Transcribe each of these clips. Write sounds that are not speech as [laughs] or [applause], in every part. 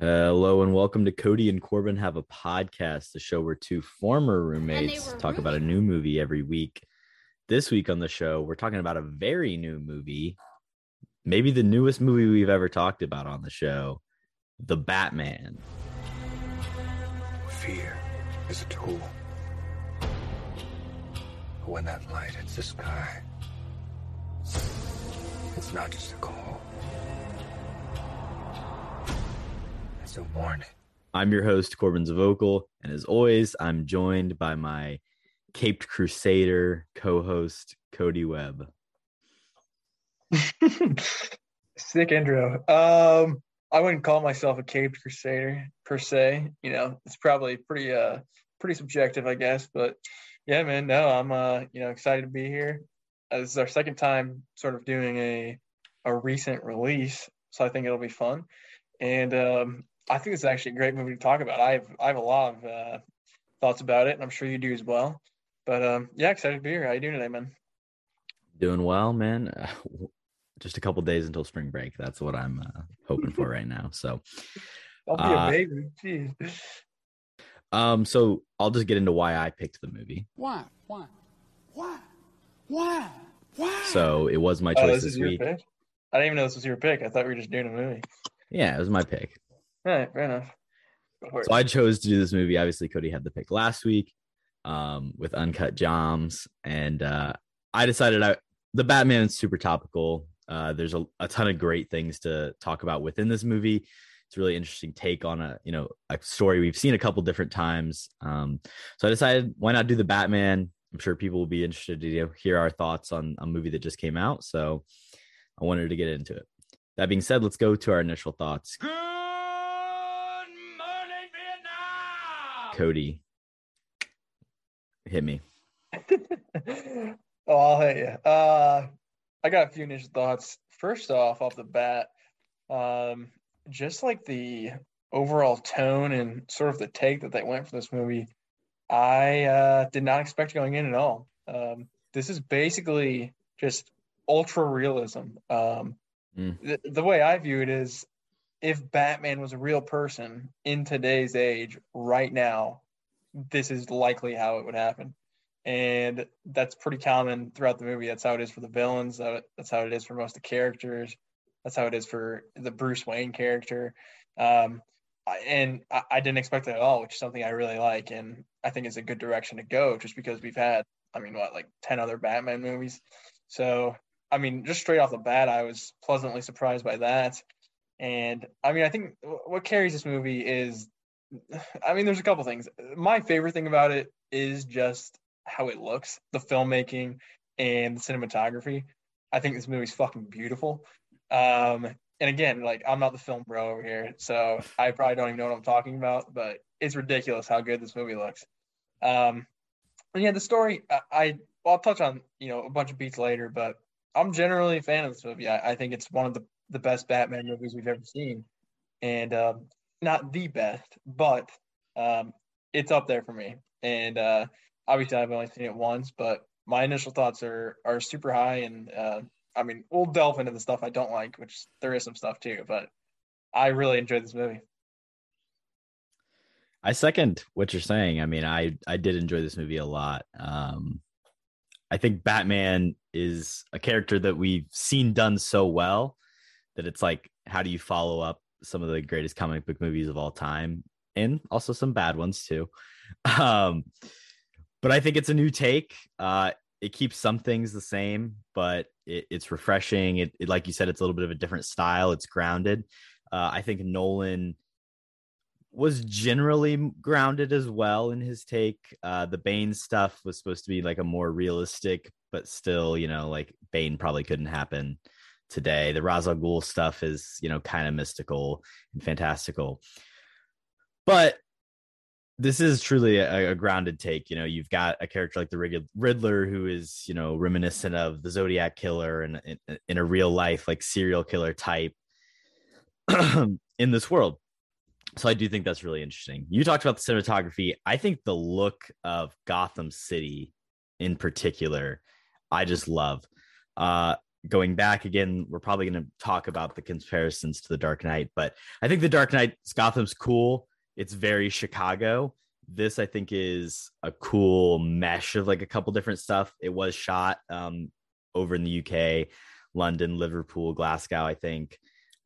Hello and welcome to Cody and Corbin Have a Podcast, the show where two former roommates were talk about a new movie every week. This week on the show, we're talking about a very new movie, maybe the newest movie we've ever talked about on the show, The Batman. Fear is a tool. But when that light hits the sky, it's not just a call. It's a warning. I'm your host, Corbin Zavocal, and as always, I'm joined by my Caped Crusader co-host, Cody Webb. [laughs] Sick intro. Um, I wouldn't call myself a caped crusader per se. You know, it's probably pretty uh pretty subjective, I guess. But yeah, man, no, I'm uh you know excited to be here. Uh, this is our second time sort of doing a a recent release, so I think it'll be fun. And um, I think it's actually a great movie to talk about. I have I have a lot of uh, thoughts about it, and I'm sure you do as well. But um, yeah, excited to be here. How you doing today, man? Doing well, man. [sighs] Just a couple days until spring break. That's what I'm uh, hoping for right now. So, [laughs] Don't be Uh, a baby. Jeez. um, so I'll just get into why I picked the movie. Why? Why? Why? Why? Why? So it was my Oh, choice this this is your week. pick. I didn't even know this was your pick. I thought we were just doing a movie. Yeah, it was my pick. All right, fair enough. Go for it. So I chose to do this movie. Obviously, Cody had the pick last week um, with Uncut Gems, and uh, I decided I the Batman is super topical. Uh, there's a, a ton of great things to talk about within this movie. It's a really interesting take on a you know a story we've seen a couple different times. Um, so I decided why not do the Batman. I'm sure people will be interested to you know, hear our thoughts on a movie that just came out. So I wanted to get into it. That being said, let's go to our initial thoughts. Cody, hit me. [laughs] oh, I'll hit you. Uh, I got a few initial thoughts. First off, off the bat, um, just like the overall tone and sort of the take that they went for this movie, I uh, did not expect going in at all. Um, this is basically just ultra realism. Um, Mm. the, the way I view it is if Batman was a real person in today's age, right now, this is likely how it would happen. And that's pretty common throughout the movie. That's how it is for the villains. That's how it is for most of the characters. That's how it is for the Bruce Wayne character. Um, and I, I didn't expect that at all, which is something I really like. And I think it's a good direction to go just because we've had, I mean, what, like 10 other Batman movies. So, I mean, just straight off the bat, I was pleasantly surprised by that. And I mean, I think what carries this movie is, I mean, there's a couple things. My favorite thing about it is just how it looks, the filmmaking and the cinematography. I think this movie's fucking beautiful. Um, and again, like I'm not the film bro over here, so I probably don't even know what I'm talking about, but it's ridiculous how good this movie looks. Um, and yeah, the story, I, I well, I'll touch on you know a bunch of beats later, but I'm generally a fan of this movie. I, I think it's one of the the best Batman movies we've ever seen, and um, not the best, but um, it's up there for me. And uh, obviously, I've only seen it once, but my initial thoughts are are super high. And uh, I mean, we'll delve into the stuff I don't like, which there is some stuff too. But I really enjoyed this movie. I second what you're saying. I mean, I I did enjoy this movie a lot. Um, I think Batman is a character that we've seen done so well that it's like, how do you follow up some of the greatest comic book movies of all time, and also some bad ones too. [laughs] Um, but I think it's a new take. Uh, it keeps some things the same, but it, it's refreshing. It, it, like you said, it's a little bit of a different style. It's grounded. Uh, I think Nolan was generally grounded as well in his take. Uh, the Bane stuff was supposed to be like a more realistic, but still, you know, like Bane probably couldn't happen today. The Ra's al Ghul stuff is, you know, kind of mystical and fantastical. But this is truly a, a, grounded take. You know, you've got a character like the Riddler who is, you know, reminiscent of the Zodiac killer and in, in a real life, like serial killer type [clears throat] in this world. So I do think that's really interesting. You talked about the cinematography. I think the look of Gotham City in particular, I just love. Uh going back again, we're probably going to talk about the comparisons to the Dark Knight, but I think the Dark Knight Gotham's cool. It's very Chicago. This I think is a cool mesh of like a couple different stuff. It was shot um, over in the UK, London, Liverpool, Glasgow, I think.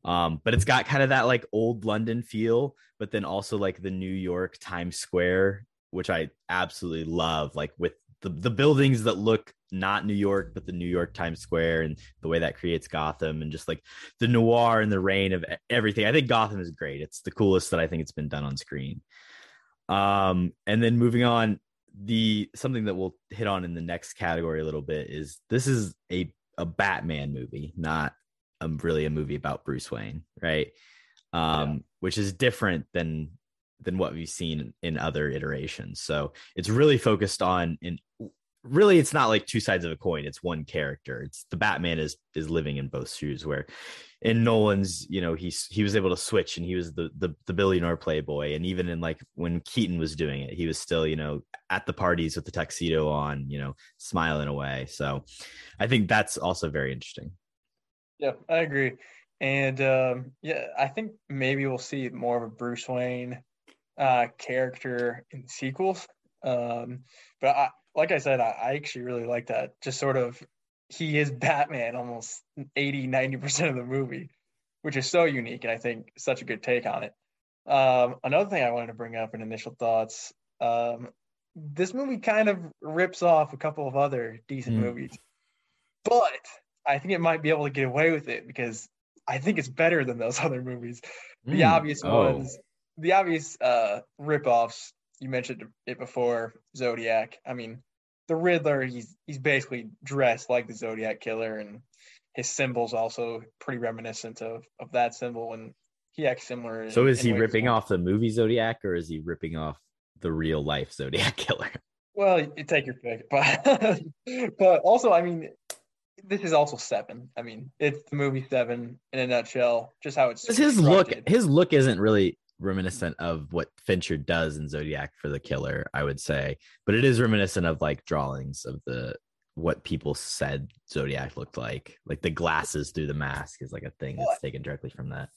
Um, but it's got kind of that like old London feel, but then also like the New York Times Square, which I absolutely love, like with the, the buildings that look not New York, but the New York Times Square and the way that creates Gotham and just like the noir and the rain of everything. I think Gotham is great. It's the coolest that I think it's been done on screen. Um, and then moving on, the something that we'll hit on in the next category a little bit is this is a a Batman movie, not a, really a movie about Bruce Wayne, right? Um, yeah. which is different than than what we've seen in other iterations. So it's really focused on in really it's not like two sides of a coin. It's one character. It's the batman is is living in both shoes where in nolan's you know he's he was able to switch and he was the, the the billionaire playboy. And even in like when keaton was doing it he was still you know at the parties with the tuxedo on you know smiling away. So i think that's also very interesting. Yeah i agree. And um yeah i think maybe we'll see more of a bruce wayne uh character in sequels. Um but i like I said, I, I actually really like that. Just sort of, he is Batman almost 80, 90% of the movie, which is so unique. And I think such a good take on it. Um, another thing I wanted to bring up in initial thoughts um, this movie kind of rips off a couple of other decent mm. movies, but I think it might be able to get away with it because I think it's better than those [laughs] other movies. The mm. obvious oh. ones, the obvious uh, rip-offs you mentioned it before, Zodiac. I mean, the Riddler, he's he's basically dressed like the Zodiac killer, and his symbol's also pretty reminiscent of of that symbol, and he acts similar. So is he ripping off the movie Zodiac, or is he ripping off the real life Zodiac [laughs] killer? Well, you take your pick, [laughs] but but also, I mean, this is also Seven. I mean, it's the movie Seven in a nutshell. Just how it's his look. His look isn't really reminiscent of what Fincher does in Zodiac for the killer, I would say, but it is reminiscent of like drawings of the what people said Zodiac looked like. Like the glasses through the mask is like a thing that's taken directly from that.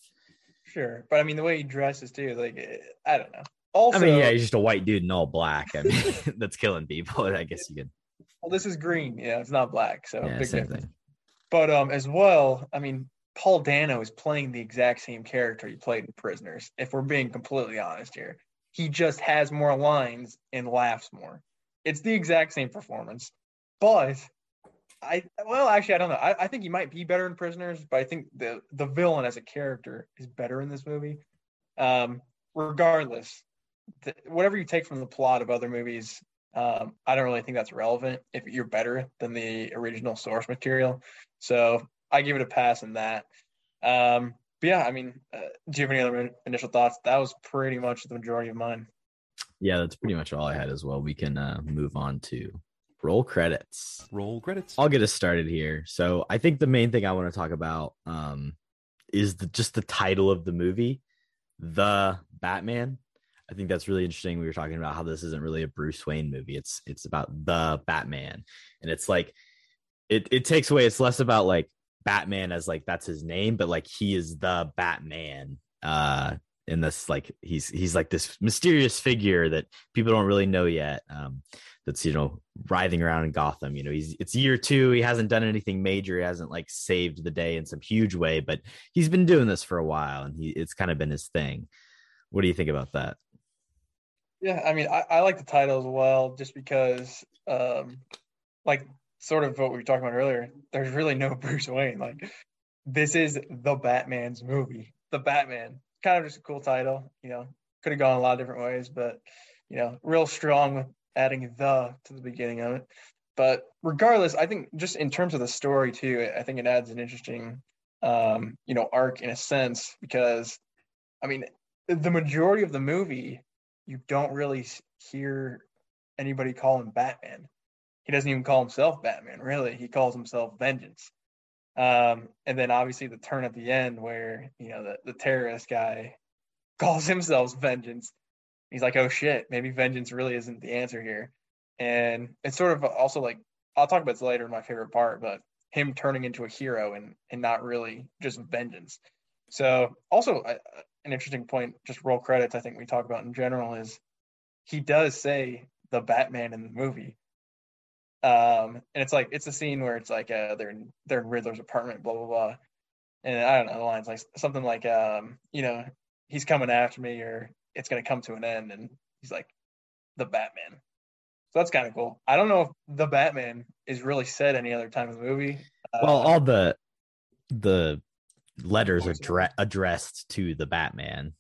Sure, but I mean the way he dresses too, like eh, I don't know. Also, I mean, yeah, he's just a white dude in all black. I mean, [laughs] that's killing people. I guess you could. Well, this is green. Yeah, it's not black, so yeah, big difference. thing. But um, as well, I mean, Paul Dano is playing the exact same character he played in Prisoners, if we're being completely honest here. He just has more lines and laughs more. It's the exact same performance. But I well actually I don't know. I, I think he might be better in Prisoners, but I think the the villain as a character is better in this movie. Um, regardless, whatever you take from the plot of other movies, um, I don't really think that's relevant if you're better than the original source material. So I give it a pass in that. Um, but yeah, I mean, uh, do you have any other initial thoughts? That was pretty much the majority of mine. Yeah, that's pretty much all I had as well. We can uh, move on to roll credits. Roll credits. I'll get us started here. So I think the main thing I want to talk about um, is the, just the title of the movie, The Batman. I think that's really interesting. We were talking about how this isn't really a Bruce Wayne movie. It's it's about the Batman, and it's like it it takes away. It's less about like Batman as like that's his name, but like he is the Batman. Uh, in this like he's he's like this mysterious figure that people don't really know yet. Um, that's you know writhing around in Gotham. You know, he's it's year two. He hasn't done anything major. He hasn't like saved the day in some huge way, but he's been doing this for a while, and he it's kind of been his thing. What do you think about that? Yeah, I mean, I, I like the title as well, just because, um, like sort of what we were talking about earlier, there's really no [laughs] Bruce Wayne. Like this is the Batman's movie. The Batman. Kind of just a cool title, you know. Could have gone a lot of different ways, but you know, real strong with adding the to the beginning of it. But regardless, I think just in terms of the story too, I think it adds an interesting um, you know, arc in a sense because I mean, the majority of the movie you don't really hear anybody call him Batman he doesn't even call himself Batman, really. He calls himself Vengeance. Um, and then obviously the turn at the end where, you know, the, the terrorist guy [laughs] calls himself Vengeance. He's like, oh shit, maybe vengeance really isn't the answer here. And it's sort of also like, I'll talk about this later in my favorite part, but him turning into a hero and and not really just vengeance. So also uh, an interesting point, just roll credits. I think we talk about in general is he does say the Batman in the movie. Um, and it's like it's a scene where it's like uh, they're in they're in Riddler's apartment, blah blah blah, and I don't know the lines like something like um, you know, he's coming after me or it's gonna come to an end, and he's like the Batman. So that's kind of cool. I don't know if the Batman is really said any other time in the movie. Uh, well, all the the letters are dre- addressed to the Batman.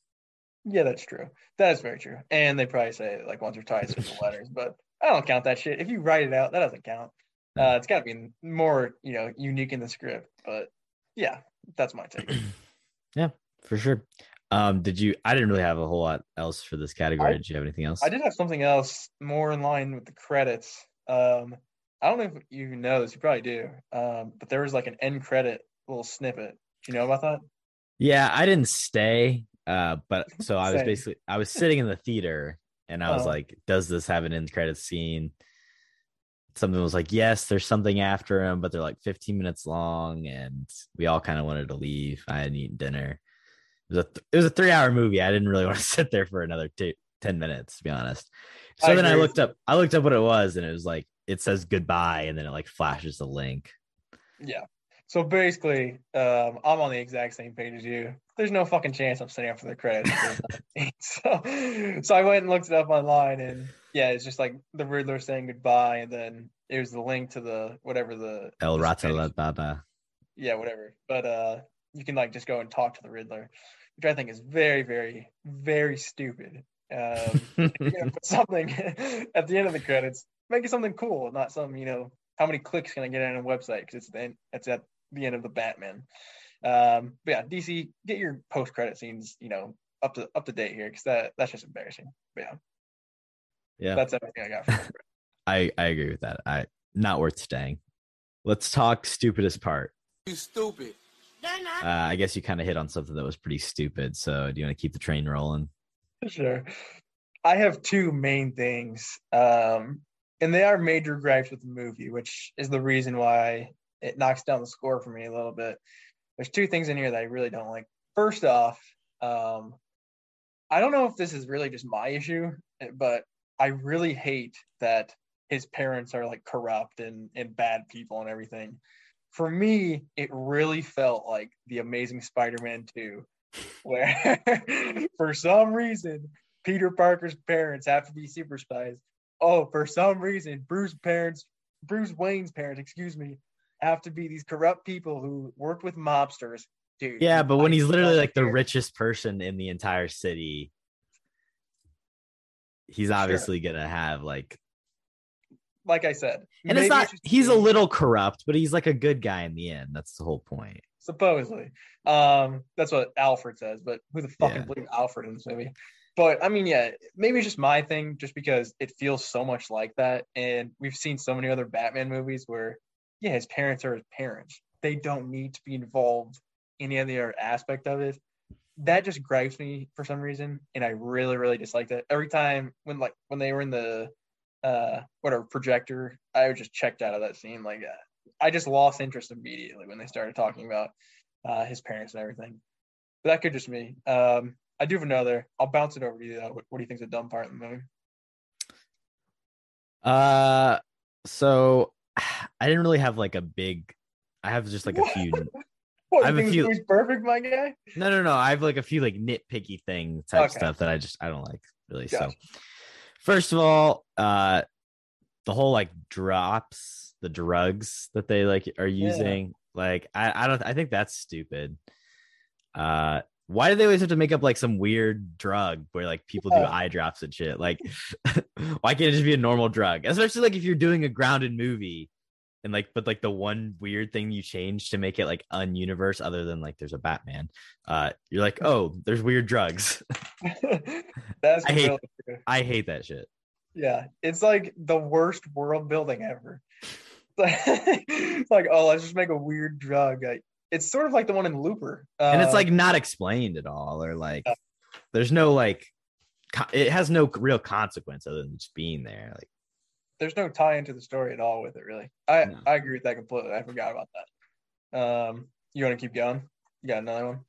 yeah, that's true. That is very true. And they probably say it like once or twice in the letters, but I don't count that shit. If you write it out, that doesn't count. Uh, it's got to be more, you know, unique in the script. But yeah, that's my take. [clears throat] yeah, for sure. Um, did you? I didn't really have a whole lot else for this category. I- did you have anything else? I did have something else more in line with the credits. Um, I don't know if you know this. You probably do. Um, but there was like an end credit little snippet. Do you know about that? Yeah, I didn't stay. Uh, but so I was basically I was sitting in the theater and I was Oh. like, does this have an end credit scene? Something was like, yes, there's something after him, but they're like 15 minutes long, and we all kind of wanted to leave. I hadn't eaten dinner. It was a th- it was a three hour movie. I didn't really [laughs] want to sit there for another two, 10 minutes, to be honest. So I then I agree with looked up I looked up what it was, and it was like it says goodbye, and then it like flashes the link. Yeah. So basically, um, I'm on the exact same page as you. There's no fucking chance I'm sitting up for the credits. [laughs] [laughs] so, so I went and looked it up online, and yeah, it's just like the Riddler saying goodbye, and then it was the link to the whatever the El Rata Alada. yeah, whatever. But uh, you can like just go and talk to the Riddler, which I think is very, very, very stupid. Um, [laughs] if you're gonna put something at the end of the credits, make it something cool, not some you know how many clicks can I get on a website because it's then it's at the end of the Batman. Um, but yeah, DC, get your post credit scenes, you know, up to up to date here because that that's just embarrassing. But yeah, Yeah. that's everything I got. From. [laughs] I I agree with that. I not worth staying. Let's talk stupidest part. You stupid. Uh, I guess you kind of hit on something that was pretty stupid. So do you want to keep the train rolling? sure. I have two main things, um, and they are major gripes with the movie, which is the reason why it knocks down the score for me a little bit. There's two things in here that I really don't like. First off, um, I don't know if this is really just my issue, eh, but I really hate that his parents are like corrupt and, and bad people and everything. For me, it really felt like the Amazing Spider-Man 2, where [laughs] for some reason Peter Parker's parents have to be super spies. Oh, for some reason, Bruce parents, Bruce Wayne's parents, excuse me, have to be these corrupt people who work with mobsters. Dude. Yeah, but when he's literally like the care. richest person in the entire city, he's obviously gonna have like like I said, and it's not he's a little corrupt, but he's like a good guy in the end. That's the whole point. supposedly. Um, that's what Alfred says, but who the fucking Yeah. believes Alfred in this movie? But I mean, yeah, maybe it's just my thing, just because it feels so much like that, and we've seen so many other Batman movies where, yeah, his parents are his parents. They don't need to be involved in any other aspect of it. That just gripes me for some reason, and I really, really dislike that. Every time when like when they were in the uh whatever projector, I was just checked out of that scene. Like uh, I just lost interest immediately when they started talking about uh, his parents and everything. But that could just me. Um, I do have another. I'll bounce it over to you. Though. What, what do you think is the dumb part in the movie? Uh, so [sighs] I didn't really have like a big. I have just like a few. [laughs] What, I have a think few- perfect, my guy? No, no, no. I have like a few like nitpicky thing type Okay. stuff that I just I don't like really. So, first of all, uh, the whole like drops, the drugs that they like are Yeah. using, like I I don't I think that's stupid. Uh, why do they always have to make up like some weird drug where like people do Yeah. eye drops and shit? Like, [laughs] why can't it just be a normal drug? Especially like if you're doing a grounded movie. And like, but like the one weird thing you change to make it like ununiverse, other than like there's a Batman, uh, you're like, oh, there's weird drugs. [laughs] [laughs] That's I hate- true. I hate that shit. Yeah, it's like the worst world building ever. it's like, oh, let's just make a weird drug. Like, it's sort of like the one in Looper. and it's Uh, like not explained at all, or like Yeah. there's no like, co- it has no real consequence other than just being there. Like, there's no tie into the story at all with it really. I No. I agree with that completely. I forgot about that. Um, you want to keep going? You got another one?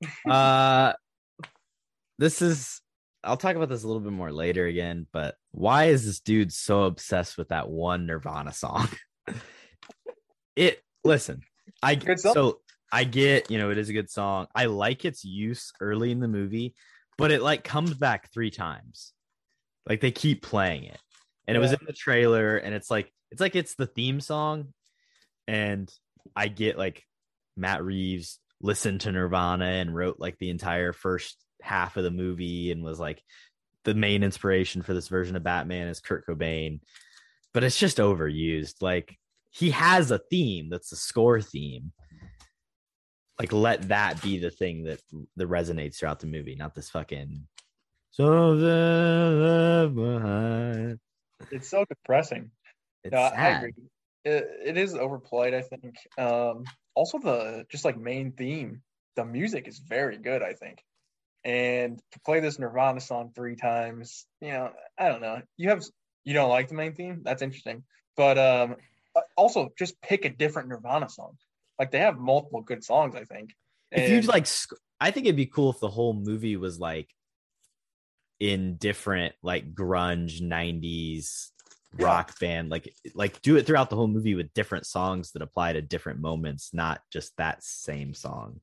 [laughs] uh this is I'll talk about this a little bit more later again, but why is this dude so obsessed with that one Nirvana song? [laughs] it listen, I Good song. so I get, you know, it is a good song. I like its use early in the movie, but it like comes back three times. Like they keep playing it. And it was in the trailer, and it's like it's like it's the theme song. And I get like Matt Reeves listened to Nirvana and wrote like the entire first half of the movie and was like the main inspiration for this version of Batman is Kurt Cobain. But it's just overused. Like he has a theme that's a score theme. Like let that be the thing that that resonates throughout the movie, not this fucking so. It's so depressing. It's No, I agree. It, it is overplayed, I think. Um, also, the just like main theme, the music is very good, I think. And to play this Nirvana song three times, you know, I don't know. You have you don't like the main theme? That's interesting. But um, also just pick a different Nirvana song. Like they have multiple good songs, I think. if you like i think it'd be cool if the whole movie was like in different like grunge 90s Yeah. rock band like like do it throughout the whole movie with different songs that apply to different moments not just that same song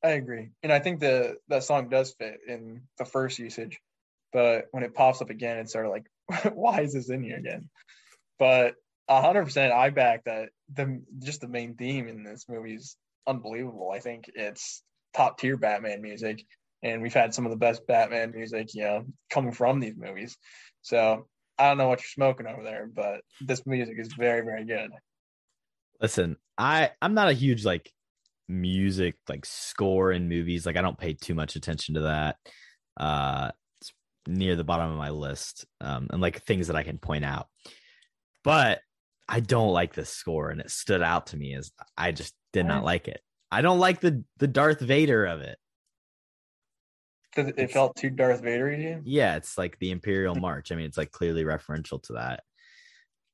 I agree, and I think the that song does fit in the first usage, but when it pops up again, it's sort of like, [laughs] why is this in here again? But hundred percent, I back that the just the main theme in this movie is unbelievable. I think it's top tier Batman music, and we've had some of the best Batman music, you know, coming from these movies. So I don't know what you're smoking over there, but this music is very, very good. listen i i'm not a huge like music like score in movies like i don't pay too much attention to that uh it's near the bottom of my list um and like things that i can point out but i don't like this score and it stood out to me as i just did not like it. I don't like the the darth vader of it. Because it felt too Darth Vader yeah it's like the imperial [laughs] march. I mean it's like clearly referential to that.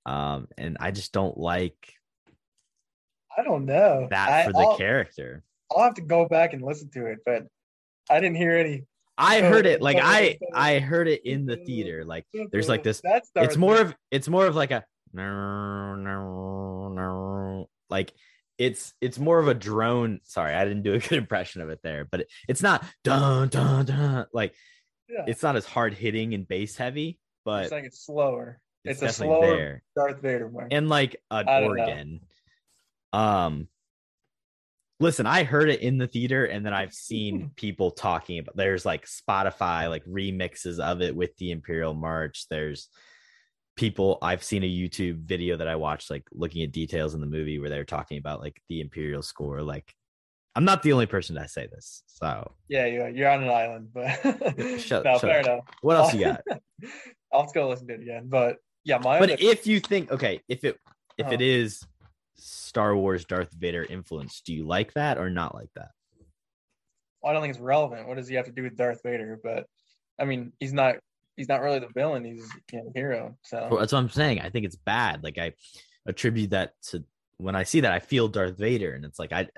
Um and i just don't like I don't know. that I- for the I'll- character. I'll have to go back and listen to it, but I didn't hear any. I heard it like I I heard it in the theater. Like there's like this. That's It's more of it's more of like a no no no like it's it's more of a drone. Sorry, I didn't do a [laughs] good impression of it there, but it, it's not dun dun dun like Yeah. it's not as hard hitting and bass heavy, but saying it's slower. it's, It's, a slower there Darth Vader one. and like an don't know. organ. Um, listen, I heard it in the theater, and then I've seen [laughs] people talking about. There's like Spotify like remixes of it with the Imperial March. There's people I've seen a YouTube video that I watched like looking at details in the movie where they're talking about like the Imperial score. Like, I'm not the only person to say this. So, yeah, you're, you're on an island, but [laughs] Shut- no, shut fair up. enough. what else you [laughs] got? I'll have to go listen to it again. But yeah, my but other- if you think okay, if it if it Uh-huh. is Star Wars Darth Vader influence, do you like that or not like that? I don't think it's relevant. What does he have to do with Darth Vader? But I mean, he's not he's not really the villain. He's you know, hero. So Well, that's what I'm saying. I think it's bad. Like I attribute that to when I see that I feel Darth Vader, and it's like I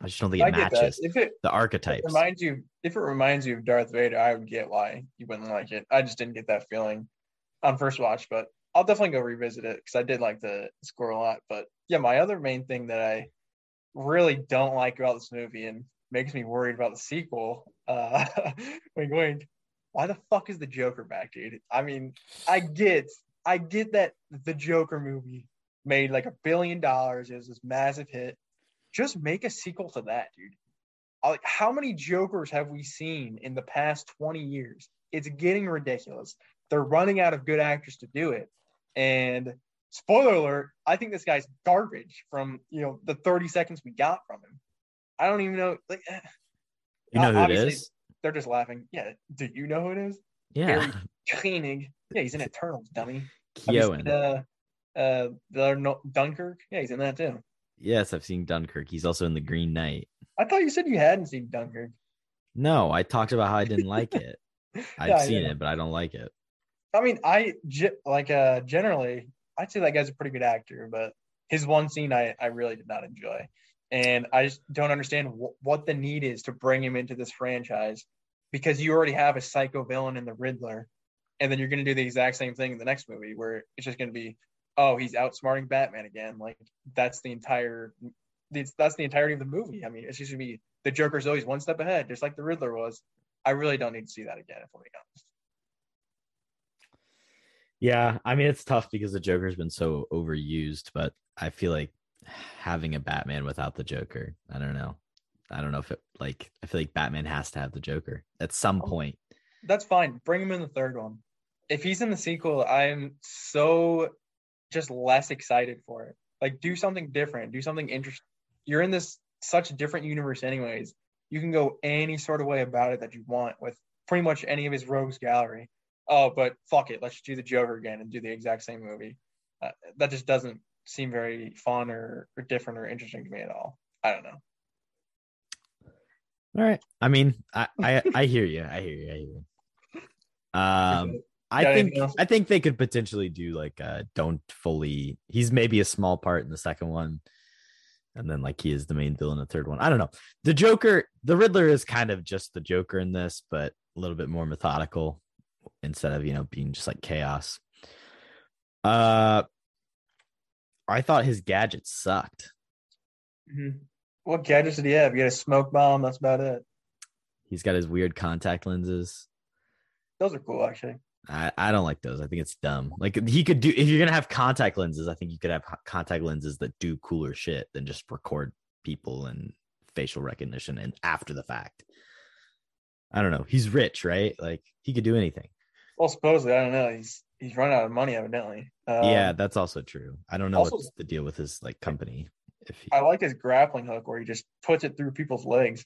I just don't think it I matches If it the archetype. reminds you, if it reminds you of Darth Vader, I would get why you wouldn't like it. I just didn't get that feeling on first watch, but I'll definitely go revisit it because I did like the score a lot. But yeah, my other main thing that I really don't like about this movie and makes me worried about the sequel, uh, [laughs] wink, wink. Why the fuck is the Joker back, dude? I mean, I get, I get that the Joker movie made like a billion dollars. It was this massive hit. Just make a sequel to that, dude. Like, how many Jokers have we seen in the past 20 years? It's getting ridiculous. They're running out of good actors to do it. And spoiler alert, I think this guy's garbage from you know the 30 seconds we got from him. I don't even know. Like, eh, you know who it is? They're just laughing. Yeah. Do you know who it is? Yeah, Keoghan. Yeah, he's in Eternals, dummy. Have you seen, Keoghan. Uh, uh, the no, Dunkirk. Yeah, he's in that too. Yes, I've seen Dunkirk. He's also in The Green Knight. I thought you said you hadn't seen Dunkirk. No, I talked about how I didn't like it. [laughs] I've Yeah, seen it, but I don't like it. I mean, I like uh generally, I'd say that guy's a pretty good actor, but his one scene I I really did not enjoy, and I just don't understand wh- what the need is to bring him into this franchise because you already have a psycho villain in the Riddler, and then you're going to do the exact same thing in the next movie where it's just going to be, oh, he's outsmarting Batman again. Like that's the entire, that's the entirety of the movie. I mean, it's just going to be the Joker's always one step ahead, just like the Riddler was. I really don't need to see that again, if I'm being honest. Yeah, I mean it's tough because the Joker's been so overused, but I feel like having a Batman without the Joker, I don't know. I don't know if it like I feel like Batman has to have the Joker at some Oh. point. That's fine. Bring him in the third one. If he's in the sequel, I'm so just less excited for it. Like, do something different. Do something interesting. You're in this such different universe, anyways. You can go any sort of way about it that you want with pretty much any of his rogues gallery. Oh, but fuck it. Let's do the Joker again and do the exact same movie. Uh, that just doesn't seem very fun or, or different or interesting to me at all. I don't know. All right. I mean, I I, [laughs] I hear you. I hear you. I hear you. Um I think? I think they could potentially do like uh don't fully he's maybe a small part in the second one. And then like he is the main villain in the third one. I don't know. The Joker, the Riddler is kind of just the Joker in this, but a little bit more methodical instead of, you know, being just like chaos. Uh I thought his gadgets sucked. Mhm. What gadgets did he have? He had a smoke bomb. That's about it. He's got his weird contact lenses. Those are cool, actually. I, I don't like those. I think it's dumb. Like he could do if you're gonna have contact lenses. I think you could have contact lenses that do cooler shit than just record people and facial recognition and after the fact. I don't know. He's rich, right? Like he could do anything. Well, supposedly, I don't know. He's he's run out of money, evidently. Um, yeah, that's also true. I don't know also- what's the deal with his like company. If he, I like his grappling hook where he just puts it through people's legs.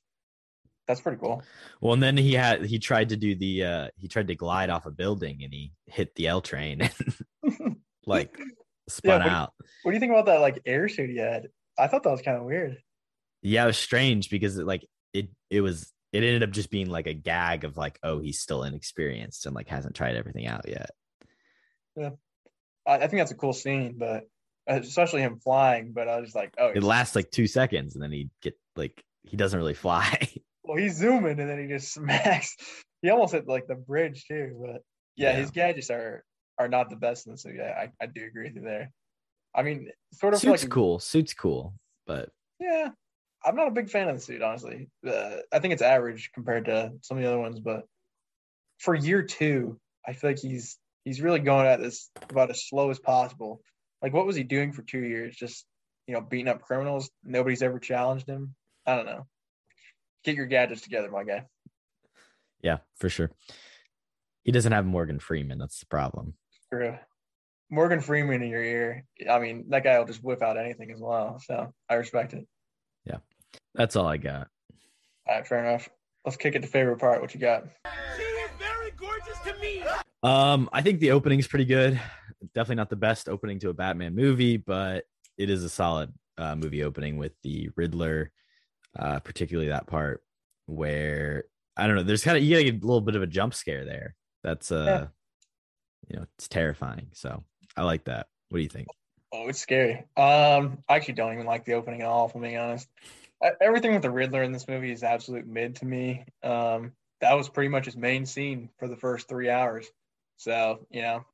That's pretty cool. well, and then he had he tried to do the uh he tried to glide off a building and he hit the L train and [laughs] like spun what do you- out. What do you think about that like air suit he had? I thought that was kind of weird. yeah it was strange because it like it it was it ended up just being like a gag of like oh he's still inexperienced and like hasn't tried everything out yet I, I think that's a cool scene, but uh, especially him flying. But I was like, oh, it lasts like two seconds and then he get like he doesn't really fly [laughs] well, he's zooming and then he just [laughs] smacks. He almost hit like the bridge too. But yeah, Yeah. his gadgets are are not the best in this. So yeah, I, I do agree with you there. I mean, sort of suit's like cool suit's cool but Yeah, I'm not a big fan of the suit, honestly. Uh, I think it's average compared to some of the other ones, but for year two, I feel like he's he's really going at this about as slow as possible. Like, what was he doing for two years? Just you know, beating up criminals. Nobody's ever challenged him. I don't know. Get your gadgets together, my guy. yeah for sure he doesn't have morgan freeman that's the problem True. Morgan Freeman in your ear. I mean, that guy will just whip out anything as well. So I respect it. Yeah. That's all i got All right, fair enough. Let's kick it to favorite part. What you got? She is very gorgeous to me. Um i think the opening's pretty good definitely not the best opening to a batman movie but it is a solid uh, movie opening with the riddler uh particularly that part where i don't know there's kind of you gotta get a little bit of a jump scare there that's uh Yeah. you know it's terrifying so i like that what do you think Oh, it's scary. Um, I actually don't even like the opening at all, if I'm being honest. Everything with the Riddler in this movie is absolute mid to me. Um, that was pretty much his main scene for the first three hours. So, you know,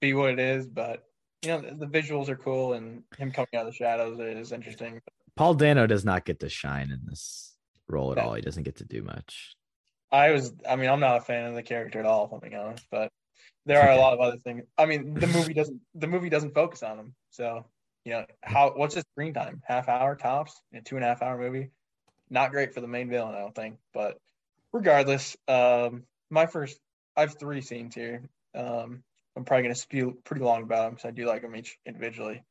be what it is, but you know, the, the visuals are cool and him coming out of the shadows is interesting. paul dano does not get to shine in this role at Yeah. all he doesn't get to do much I was, I mean, I'm not a fan of the character at all, if I'm being honest, but there are a lot of other things. I mean, the movie doesn't, the movie doesn't focus on him. So, you know, how, what's his screen time? Half hour tops, in a two and a half hour movie. Not great for the main villain, I don't think. But regardless, um, my first, I have three scenes here. Um, I'm probably going to spew pretty long about them because I do like them each individually.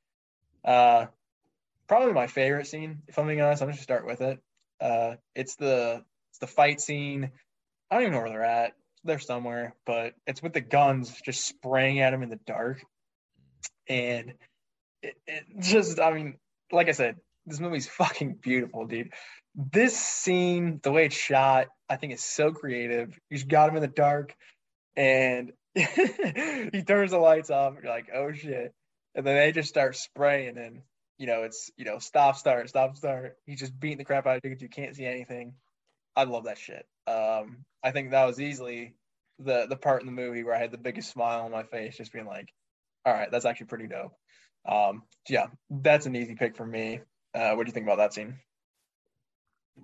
Uh, probably my favorite scene, if I'm being honest. I'm just gonna start with it. Uh, it's the it's the fight scene. I don't even know where they're at. They're somewhere, but it's with the guns just spraying at him in the dark, and it, it just I mean, like I said, this movie's fucking beautiful, dude. This scene, the way it's shot, I think is so creative. You just got him in the dark, and [laughs] he turns the lights off. And you're like, oh shit, and then they just start spraying, and you know it's you know stop start stop start. He's just beating the crap out of dudes. You can't see anything. I love that shit. Um, I think that was easily the the part in the movie where I had the biggest smile on my face, just being like, all right, that's actually pretty dope. Um, yeah, that's an easy pick for me. Uh, what do you think about that scene?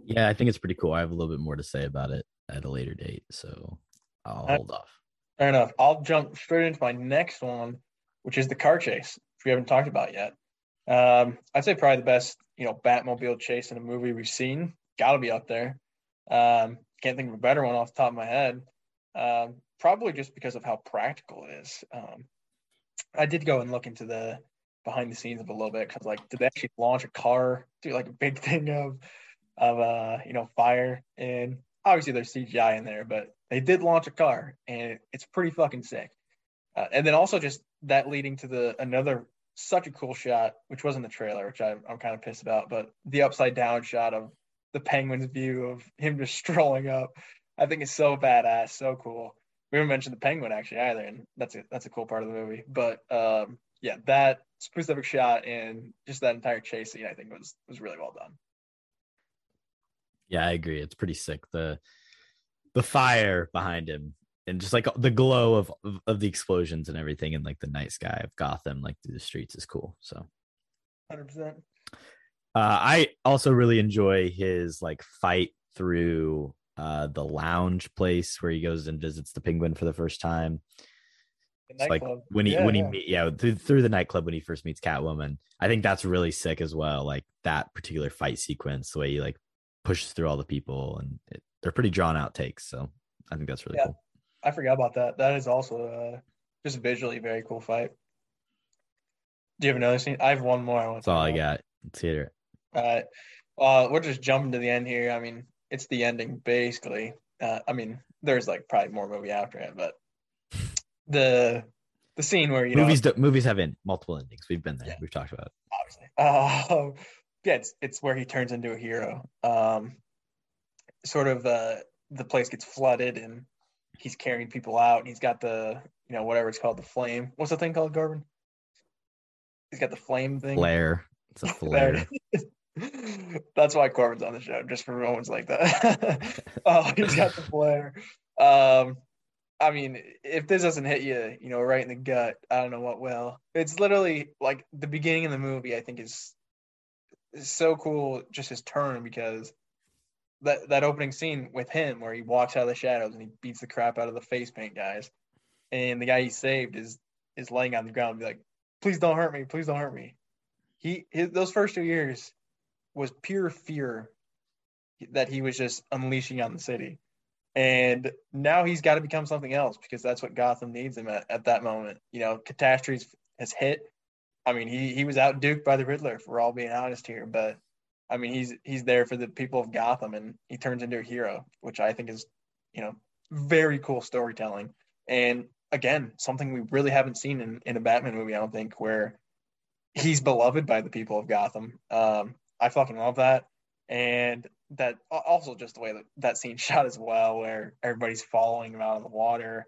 Yeah, I think it's pretty cool. I have a little bit more to say about it at a later date, so I'll Uh, hold off. Fair enough. I'll jump straight into my next one, which is the car chase, which we haven't talked about yet. Um, I'd say probably the best, you know, Batmobile chase in a movie we've seen. Got to be up there. Um, can't think of a better one off the top of my head. Um, probably just because of how practical it is. Um, I did go and look into the behind the scenes of a little bit because, like, did they actually launch a car? Do like a big [laughs] thing of, of uh, you know, fire and obviously there's CGI in there, but they did launch a car and it's pretty fucking sick. Uh, and then also just that leading to the another such a cool shot, which wasn't the trailer, which I, I'm kind of pissed about, but the upside down shot of the penguin's view of him just [laughs] strolling up, I think it's so badass, so cool. We haven't mentioned the penguin actually either, and that's a that's a cool part of the movie. But um, yeah, that specific shot and just that entire chase scene, I think was was really well done. Yeah, I agree. It's pretty sick. The the fire behind him and just like the glow of, of of the explosions and everything and like the night sky of Gotham like through the streets is cool. So Hundred percent. uh I also really enjoy his like fight through uh the lounge place where he goes and visits the penguin for the first time. It's like when he Yeah, when he yeah. meet yeah through, through the nightclub when he first meets Catwoman. I think that's really sick as well. Like that particular fight sequence, the way he like pushes through all the people, and it, they're pretty drawn out takes. So I think that's really Yeah. cool. I forgot about that. That is also uh, just visually very cool fight. Do you have another scene? I have one more. I want That's all I got. Let's hear it. All right. Uh, we're just jumping to the end here. I mean, it's the ending basically. Uh, I mean, there's like probably more movie after it, but the the scene where you know movies do, movies have in multiple endings. We've been there. Yeah. We've talked about. It. obviously. Uh, [laughs] yeah, it's it's where he turns into a hero. Um, sort of uh, the place gets flooded and he's carrying people out. And he's got the you know whatever it's called, the flame. What's the thing called, Corbin? He's got the flame thing. Flare. It's a [laughs] flare. [laughs] That's why Corbin's on the show, just for moments like that. [laughs] oh, he's got the flare. Um, I mean, if this doesn't hit you, you know, right in the gut, I don't know what will. It's literally like the beginning of the movie. I think is so cool, just his turn because that that opening scene with him where he walks out of the shadows and he beats the crap out of the face paint guys, and the guy he saved is is laying on the ground and be like, "Please don't hurt me, please don't hurt me." He his, those first two years was pure fear that he was just unleashing on the city. And now he's got to become something else because that's what Gotham needs him at, at that moment. You know, catastrophe has hit. I mean, he he was out duked by the Riddler, we're all being honest here. But I mean, he's he's there for the people of Gotham, and he turns into a hero, which I think is, you know, very cool storytelling. And again, something we really haven't seen in, in a Batman movie, I don't think, where he's beloved by the people of Gotham. Um, I fucking love that. And that also just the way that that scene [laughs] shot as well, where everybody's following him out of the water.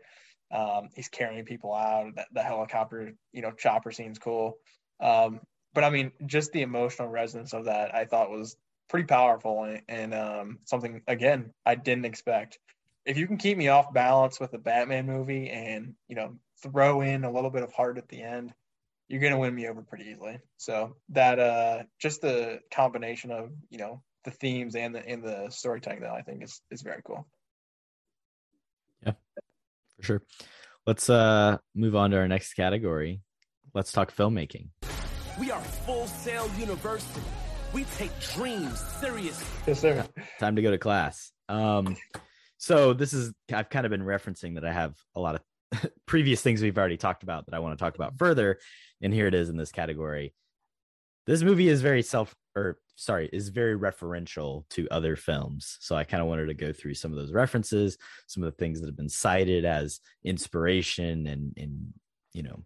Um, he's carrying people out. That the helicopter, you know, chopper scene's cool. Um, but I mean, just the emotional resonance of that, I thought was pretty powerful and, and um, something again I didn't expect. If you can keep me off balance with a Batman movie and you know throw in a little bit of heart at the end, you're gonna win me over pretty easily. So that uh, just the combination of you know the themes and the and the storytelling that I think is is very cool. For sure. Let's uh move on to our next category. Let's talk filmmaking. We are Full Sail University. We take dreams seriously. Yes, sir. Time to go to class. Um so this is I've kind of been referencing that I have a lot of [laughs] previous things we've already talked about that I want to talk about further and here it is in this category. This movie is very self or sorry, is very referential to other films. So I kind of wanted to go through some of those references, some of the things that have been cited as inspiration and and you know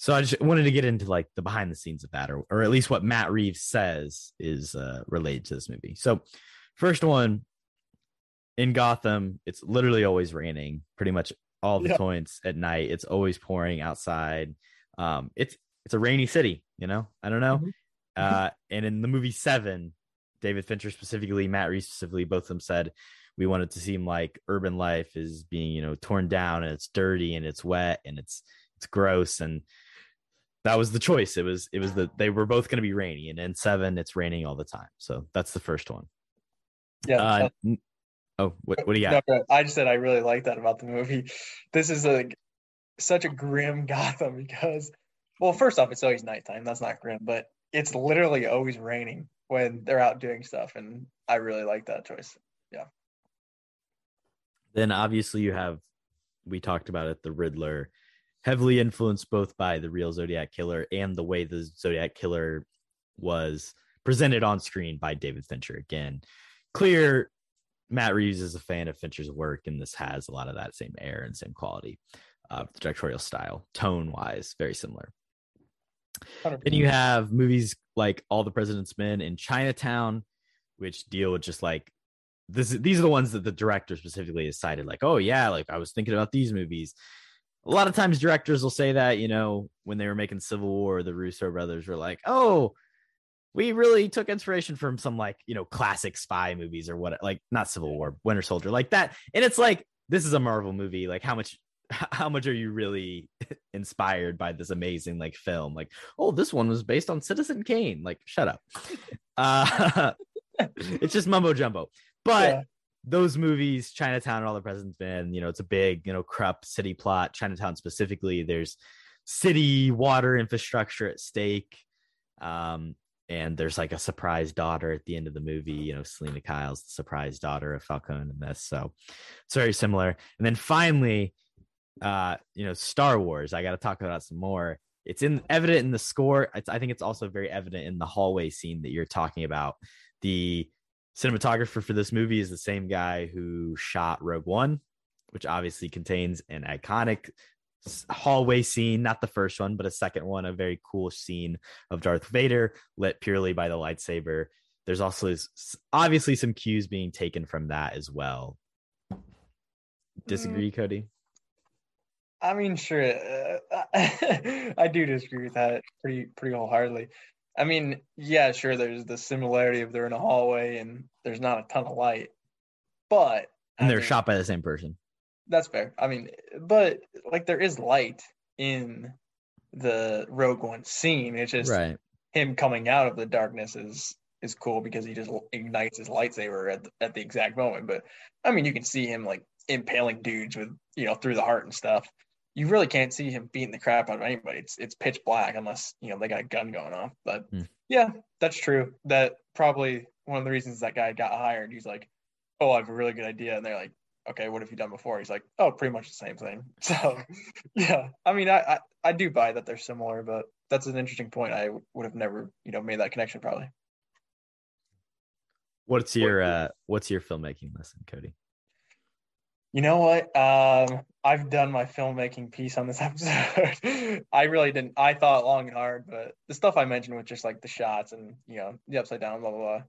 so I just wanted to get into like the behind the scenes of that, or or at least what Matt Reeves says is uh, related to this movie. So, first one in Gotham, it's literally always raining pretty much all the Yeah. points at night. It's always pouring outside. Um, it's it's a rainy city, you know. I don't know. Mhm. Uh, and in the movie Seven, David Fincher specifically, Matt Reeves specifically, both of them said we wanted to seem like urban life is being you know torn down and it's dirty and it's wet and it's it's gross and that was the choice. It was it was the they were both going to be rainy and in Seven it's raining all the time. So that's the first one. Yeah. Uh, n- oh, what what do you got? go ahead. I just said I really like that about the movie. This is a such a grim [laughs] Gotham because, well, first off, it's always nighttime. That's not grim, but it's literally always raining when they're out doing stuff, and I really like that choice. Yeah. Then obviously you have we talked about it the riddler heavily influenced both by the real zodiac killer and the way the zodiac killer was presented on screen by david fincher again clear matt reeves is a fan of fincher's work and this has a lot of that same air and same quality of the directorial style tone wise very similar 100%. then you have movies like All the President's Men and Chinatown, which deal with just like this. These are the ones that the director specifically has cited. Like, oh yeah, like I was thinking about these movies. A lot of times directors will say that, you know, when they were making Civil War, the Russo brothers were like, oh, we really took inspiration from some like, you know, classic spy movies or what, like not Civil War, Winter Soldier, like that. And it's like, this is a Marvel movie. Like, how much, [laughs] how much are you really [laughs] inspired by this amazing like film? Like, oh, this one was based on Citizen Kane. Like, shut up. [laughs] Uh, [laughs] it's just mumbo jumbo. But Yeah. those movies, Chinatown and All the President's Men, you know, it's a big, you know, corrupt city plot. Chinatown specifically, there's city water infrastructure at stake. Um, and there's like a surprise daughter at the end of the movie. You know, Selina Kyle's the surprise daughter of Falcone in this. So it's very similar. And then finally, uh, you know, Star Wars. I got to talk about some more. It's in evident in the score. It's, I think it's also very evident in the hallway scene that you're talking about. The cinematographer for this movie is the same guy who shot Rogue One, which obviously contains an iconic hallway scene, not the first one, but a second one, a very cool scene of Darth Vader lit purely by the lightsaber. There's also obviously some cues being taken from that as well. Disagree, Cody? I mean, sure. Uh, [laughs] I do disagree with that pretty pretty wholeheartedly. I mean, yeah, sure. There's the similarity of they're in a hallway and there's not a ton of light, but And I they're mean, shot by the same person. That's fair. I mean, but like there is light in the Rogue One scene. It's just Right. him coming out of the darkness is is cool because he just ignites his lightsaber at the, at the exact moment. But I mean, you can see him like impaling dudes with you know through the heart and stuff. You really can't see him beating the crap out of anybody. It's it's pitch black unless you know they got a gun going off. But Hmm. yeah, that's true. That probably one of the reasons that guy got hired. He's like, oh, I have a really good idea, and they're like, okay, what have you done before? He's like, oh, pretty much the same thing. [laughs] So yeah, I mean, I I, I do buy that they're similar, but that's an interesting point. I would have never you know made that connection probably. What's your uh what's your filmmaking lesson, Cody? You know what? Um, I've done my filmmaking piece on this [laughs] episode. I really didn't. I thought long and hard, but the stuff I mentioned was just like the shots and you know the upside down, blah blah blah.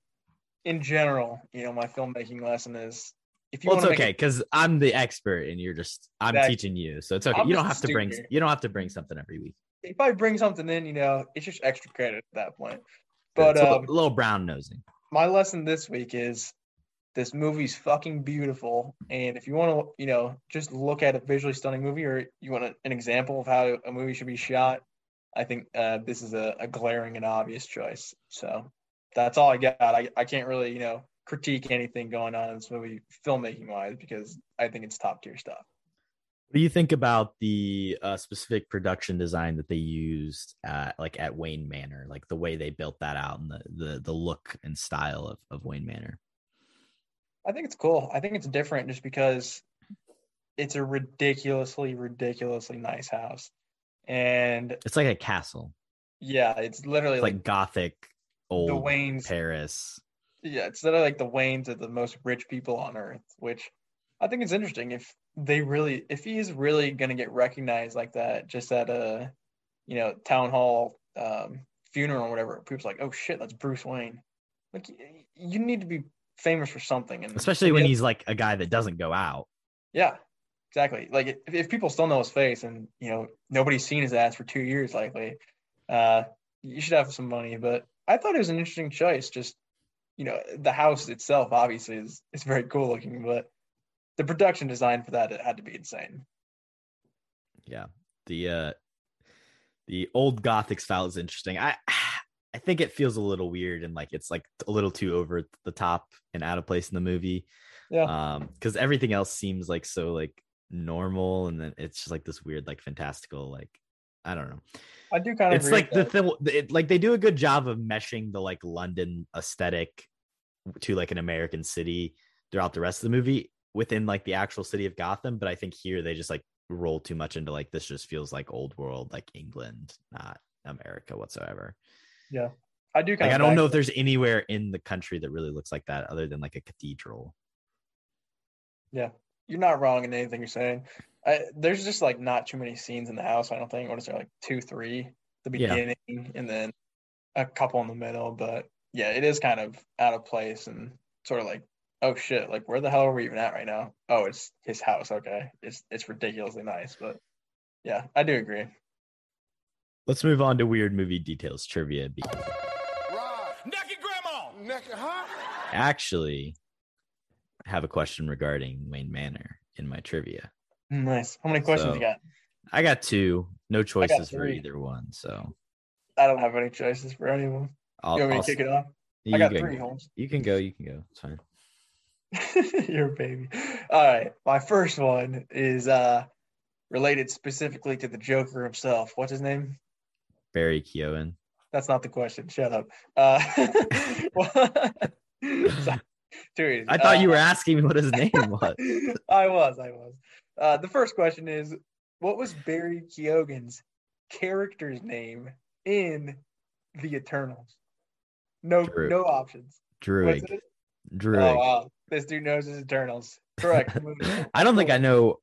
In general, you know, my filmmaking lesson is if you Well, it's okay because I'm the expert and you're just I'm teaching you, so it's okay. I'm you don't have a to bring you don't have to bring something every week. if I bring something in, you know, it's just extra credit at that point. But a um, little, little brown nosing. my lesson this week is this movie's fucking beautiful. And if you want to you know just look at a visually stunning movie or you want a, an example of how a movie should be shot i think uh, this is a, a glaring and obvious choice. So that's all i got. I, I can't really you know critique anything going on in this movie filmmaking wise because i think it's top tier stuff. What do you think about the uh, specific production design that they used at like at Wayne Manor, like the way they built that out and the the the look and style of, of Wayne Manor? I think it's cool i think it's different just because it's a ridiculously ridiculously nice house and It's like a castle. yeah it's literally It's like, like gothic old the wayne's Paris. Yeah, it's literally like the Waynes are the most rich people on earth, which I think it's interesting. If they really, if he is really gonna get recognized like that, just at a, you know, town hall um, funeral or whatever, people's like, oh shit, that's Bruce Wayne. Like, you need to be famous for something, and Especially when yeah, he's like a guy that doesn't go out. yeah, exactly. Like if, if people still know his face and you know nobody's seen his ass for two years, likely, uh, you should have some money. But I thought it was an interesting choice. Just you know, the house itself obviously is is very cool looking, but the production design for that it had to be insane. Yeah. The uh the old gothic style is interesting. I I think it feels a little weird and like it's like a little too over the top and out of place in the movie. Yeah. Um cuz everything else seems like so like normal and then it's just like this weird like fantastical like I don't know. I do kind of. It's like the thing it, like they do a good job of meshing the like London aesthetic to like an American city throughout the rest of the movie within like the actual city of Gotham, but I think here they just like roll too much into like this just feels like old world, like England, not America whatsoever. Yeah, I do. Like Kind I don't know if there's anywhere in the country that really looks like that other than like a cathedral. Yeah. You're not wrong in anything you're saying. I, there's just like not too many scenes in the house. I don't think. What is there like two, three, the Yeah. beginning, and then a couple in the middle. But yeah, it is kind of out of place and sort of like, oh shit, like where the hell are we even at right now? Oh, it's his house. Okay, it's it's ridiculously nice, but yeah, I do agree. Let's move on to weird movie details trivia. because Naked grandma. Naked, huh? Actually, I have a question regarding Wayne Manor in my trivia. Nice. How many questions you got? I got two, no choices for either one. So I don't have any choices for anyone. I'll, You want me I'll to kick it off? you I got can- three, homes. You can go. You can go. It's fine. [laughs] You're a baby. All right. My first one is uh related specifically to the Joker himself. What's his name? Barry Keoghan. That's not the question. Shut up. Uh. [laughs] [laughs] I thought you Uh, were asking me what his name [laughs] was. I was, I was. Uh the first question is what was Barry Keoghan's character's name in the Eternals? No no options. It? Druig. Oh wow. This dude knows his Eternals. Correct. I don't think I know.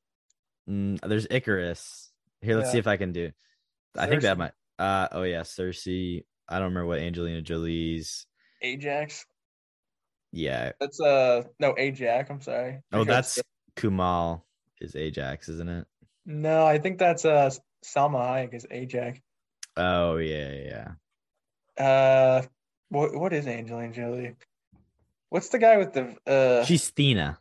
Mm, there's Ikaris. Here, let's Yeah. see if I can do. I think that might. Uh oh yeah, Sersi. I don't remember what Angelina Jolie's. Ajax. Yeah. That's uh no Ajax. I'm sorry. Oh, that's Kumail is Ajax, isn't it? no. I think that's uh Salma Hayek is Ajax. Oh yeah, yeah. Uh, what what is Angelina Jolie? What's the guy with the uh She's Thena.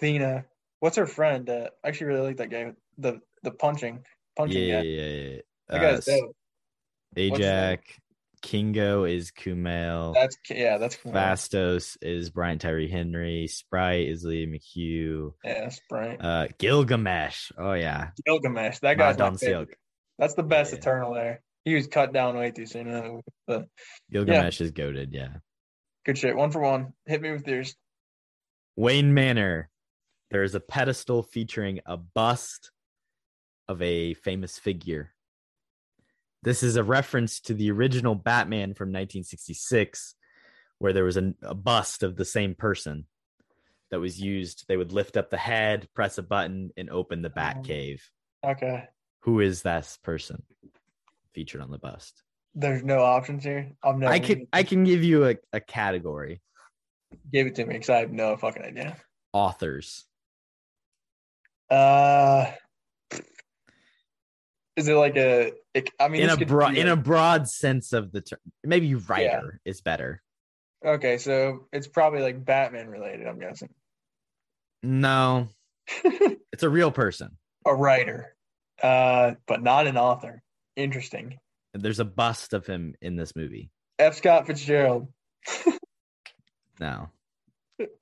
Thena? What's her friend? Uh, I actually really like that guy. with The the punching punching Yeah, guy. yeah, yeah. That Uh, guy's dope. Ajax. Kingo is Kumail. That's yeah. That's cool. Phastos is Brian Tyree Henry. Sprite is Lee McHugh. Yeah, that's Uh, Gilgamesh. Oh yeah, Gilgamesh. That guy's my Madon favorite. Silk. That's the best Yeah. Eternal there. He was cut down way too soon. uh, But Gilgamesh is goaded. Yeah. good shit. One for one. Hit me with yours. Wayne Manor. There is a pedestal featuring a bust of a famous figure. This is a reference to the original Batman from 1966, where there was a, a bust of the same person that was used. They would lift up the head, press a button, and open the Bat Oh. Cave. Okay. Who is this person featured on the bust? There's no options here. I'm never I can I can give you a, a category. give it to me because I have no fucking idea. Authors. Uh, is it like a? it- I mean, in a broad in a broad sense of the term. Maybe writer is better. Okay, so it's probably like Batman related. I'm guessing. No, [laughs] it's a real person. a writer, uh, but not an author. Interesting. There's a bust of him in this movie. F. Scott Fitzgerald. [laughs] No,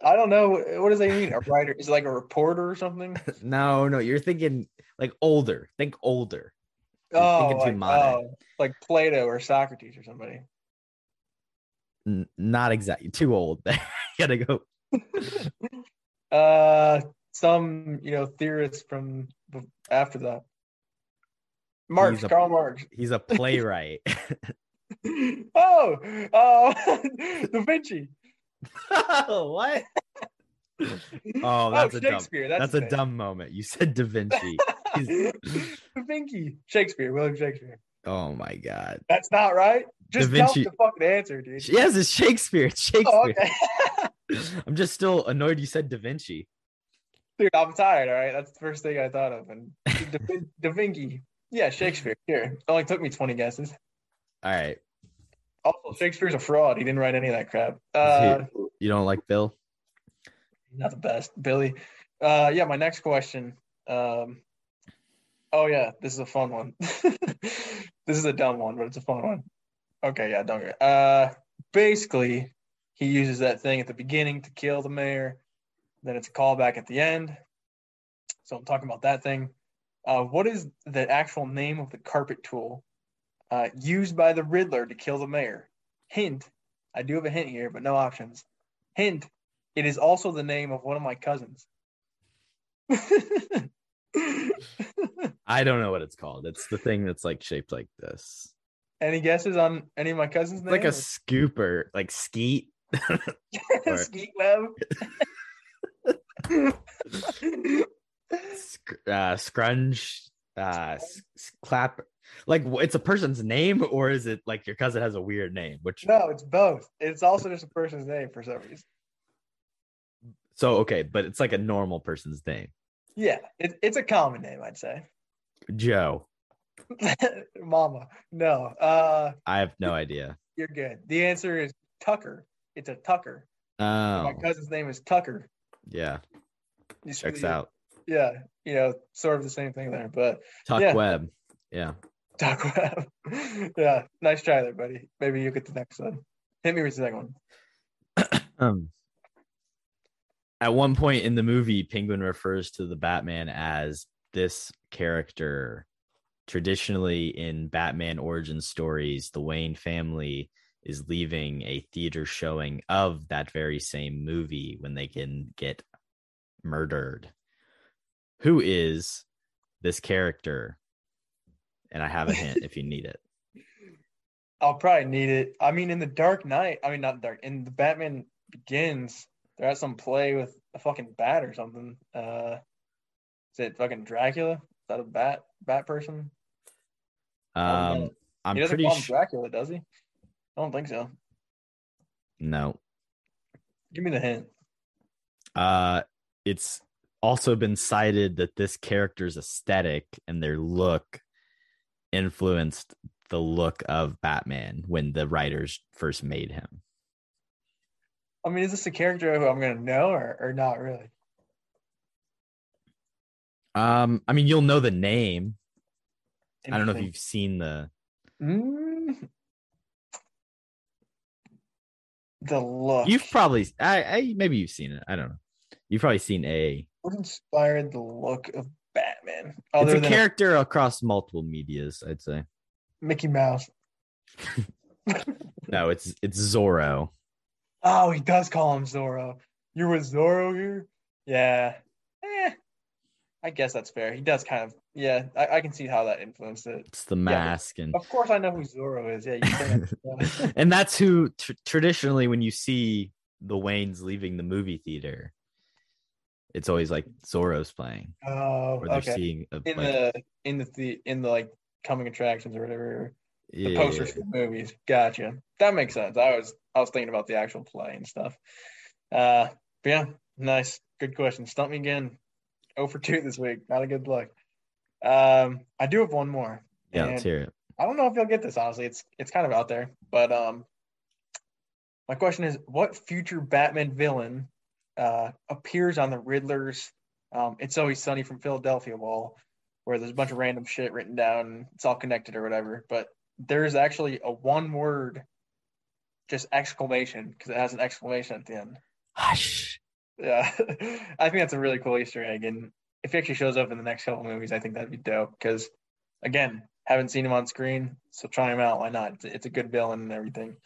I don't know what does that mean. A writer is it like a reporter or something. [laughs] no, no. You're thinking like older. Think older. Oh, thinking too like, modern. oh, like Plato or Socrates or somebody. N- not exactly. Too old. [laughs] gotta go. [laughs] uh, some you know theorists from after that. Marx, He's a- Karl Marx. [laughs] He's a playwright. oh, oh, Da Vinci. what? Oh, that's a dumb. That's, That's, a dumb moment. You said Da Vinci. Vinci. [laughs] Shakespeare. William Shakespeare. oh my god. That's not right. Just Da tell Vinci- me the fucking answer, dude. Yes, it's Shakespeare. It's Shakespeare. Oh, okay. [laughs] [laughs] I'm just still annoyed you said Da Vinci. Dude, I'm tired. All right, that's the first thing I thought of. And Da, Vin- da Vinci, yeah, Shakespeare. Here, it only took me 20 guesses. All right. Also, Shakespeare's a fraud. He didn't write any of that crap. Uh, You don't like Bill? not the best, Billy. Uh, yeah, my next question. Um, oh yeah, this is a fun one. [laughs] this is a dumb one, but it's a fun one. Okay, yeah, don't get. Uh, basically, he uses that thing at the beginning to kill the mayor. Then it's a callback at the end. So I'm talking about that thing. Uh, what is the actual name of the carpet tool uh, used by the Riddler to kill the mayor? Hint: I do have a hint here, but no options. Hint: It is also the name of one of my cousins. [laughs] [laughs] I don't know what it's called. It's the thing that's like shaped like this. Any guesses on any of my cousins' names? like a scooper, like skeet. [laughs] or- skeet web. [laughs] Sc- uh, scrunge, uh, s- clap. Like it's a person's name, or is it like your cousin has a weird name? Which no, it's both. It's also just a person's name for some reason. so okay, but it's like a normal person's name. Yeah, it, it's a common name, I'd say. Joe. [laughs] Mama. No. Uh I have no idea. you're good. The answer is Tucker. It's a Tucker. Oh, My cousin's name is Tucker. yeah, You checks the- out. Yeah, you know, sort of the same thing there, but Tuck Yeah. Web. Yeah. Tuck Web. [laughs] yeah, nice try there, buddy. Maybe you get the next one. Hit me with the second one. Um, at one point in the movie, Penguin refers to the Batman as this character. Traditionally, in Batman origin stories, the Wayne family is leaving a theater showing of that very same movie when they can get murdered. Who is this character? And I have a hint if you [laughs] need it. I'll probably need it. I mean, in the Dark Knight, I mean, not Dark, in the Batman Begins, they're at some play with a fucking bat or something. Uh, is it fucking Dracula? Is that a bat bat person? Um, I'm he doesn't pretty call him. Dracula, does he? I don't think so. No, Give me the hint. Uh, it's also been cited that this character's aesthetic and their look influenced the look of Batman when the writers first made him. I mean, is this a character who I'm gonna know or, or not really? Um, I mean, you'll know the name. I don't know if you've seen the. Mm. The look. You've probably, I, I maybe you've seen it. I don't know. You've probably seen a. What inspired the look of Batman? It's a character across multiple medias. I'd say. Mickey Mouse. [laughs] No, it's it's Zorro. Oh, he does call him Zorro. You're with Zorro here? Yeah. Eh, I guess that's fair. He does kind of. Yeah, I, I can see how that influenced it. It's the mask and Of course, I know who Zorro is. Yeah, you [laughs] and that's who tr- traditionally when you see the Waynes leaving the movie theater, it's always like Zorro's playing, Oh, or they're okay. seeing a, In like, the in the, the in the like coming attractions or whatever. the yeah, posters for the movies. Gotcha. That makes sense. I was I was thinking about the actual play and stuff. Uh, but yeah, nice, good question. Stump me again. 0 for two this week. Not a good look. Um, I do have one more. yeah. Let's hear it. I don't know if you'll get this. Honestly, it's it's kind of out there. But um, my question is, what future Batman villain uh appears on the Riddler's um "It's Always Sunny from Philadelphia" wall, where there's a bunch of random shit written down. It's all connected or whatever. But there's actually a one word, just exclamation because it has an exclamation at the end. Hush. Yeah, [laughs] I think that's a really cool Easter egg, and if he actually shows up in the next couple movies, I think that'd be dope. Because again, haven't seen him on screen, so try him out. Why not? It's, it's a good villain and everything.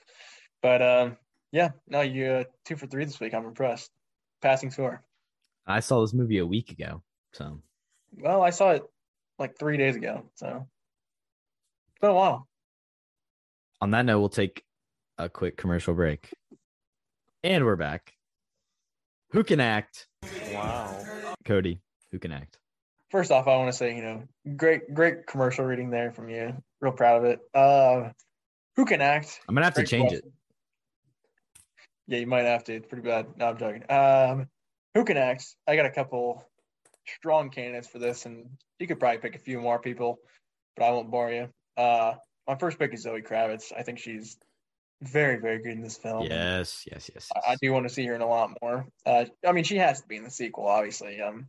But um, yeah, no, you uh, two for three this week. I'm impressed. Passing score. I saw this movie a week ago, so Well, I saw it like three days ago, so it's been a while. on that note, we'll take a quick commercial break, and we're back. Who can act? Wow. Cody. Who can act? First off, I want to say, you know, great, great commercial reading there from you. Real proud of it. Uh, who can act? I'm gonna have to Great change it. Yeah, you might have to. It's pretty bad. No, I'm joking. Um, who can act? I got a couple strong candidates for this, and you could probably pick a few more people, but I won't bore you. Uh, my first pick is Zoe Kravitz. I think she's very, very good in this film. Yes, yes, yes. I, I do want to see her in a lot more. Uh, I mean, she has to be in the sequel, obviously. Um,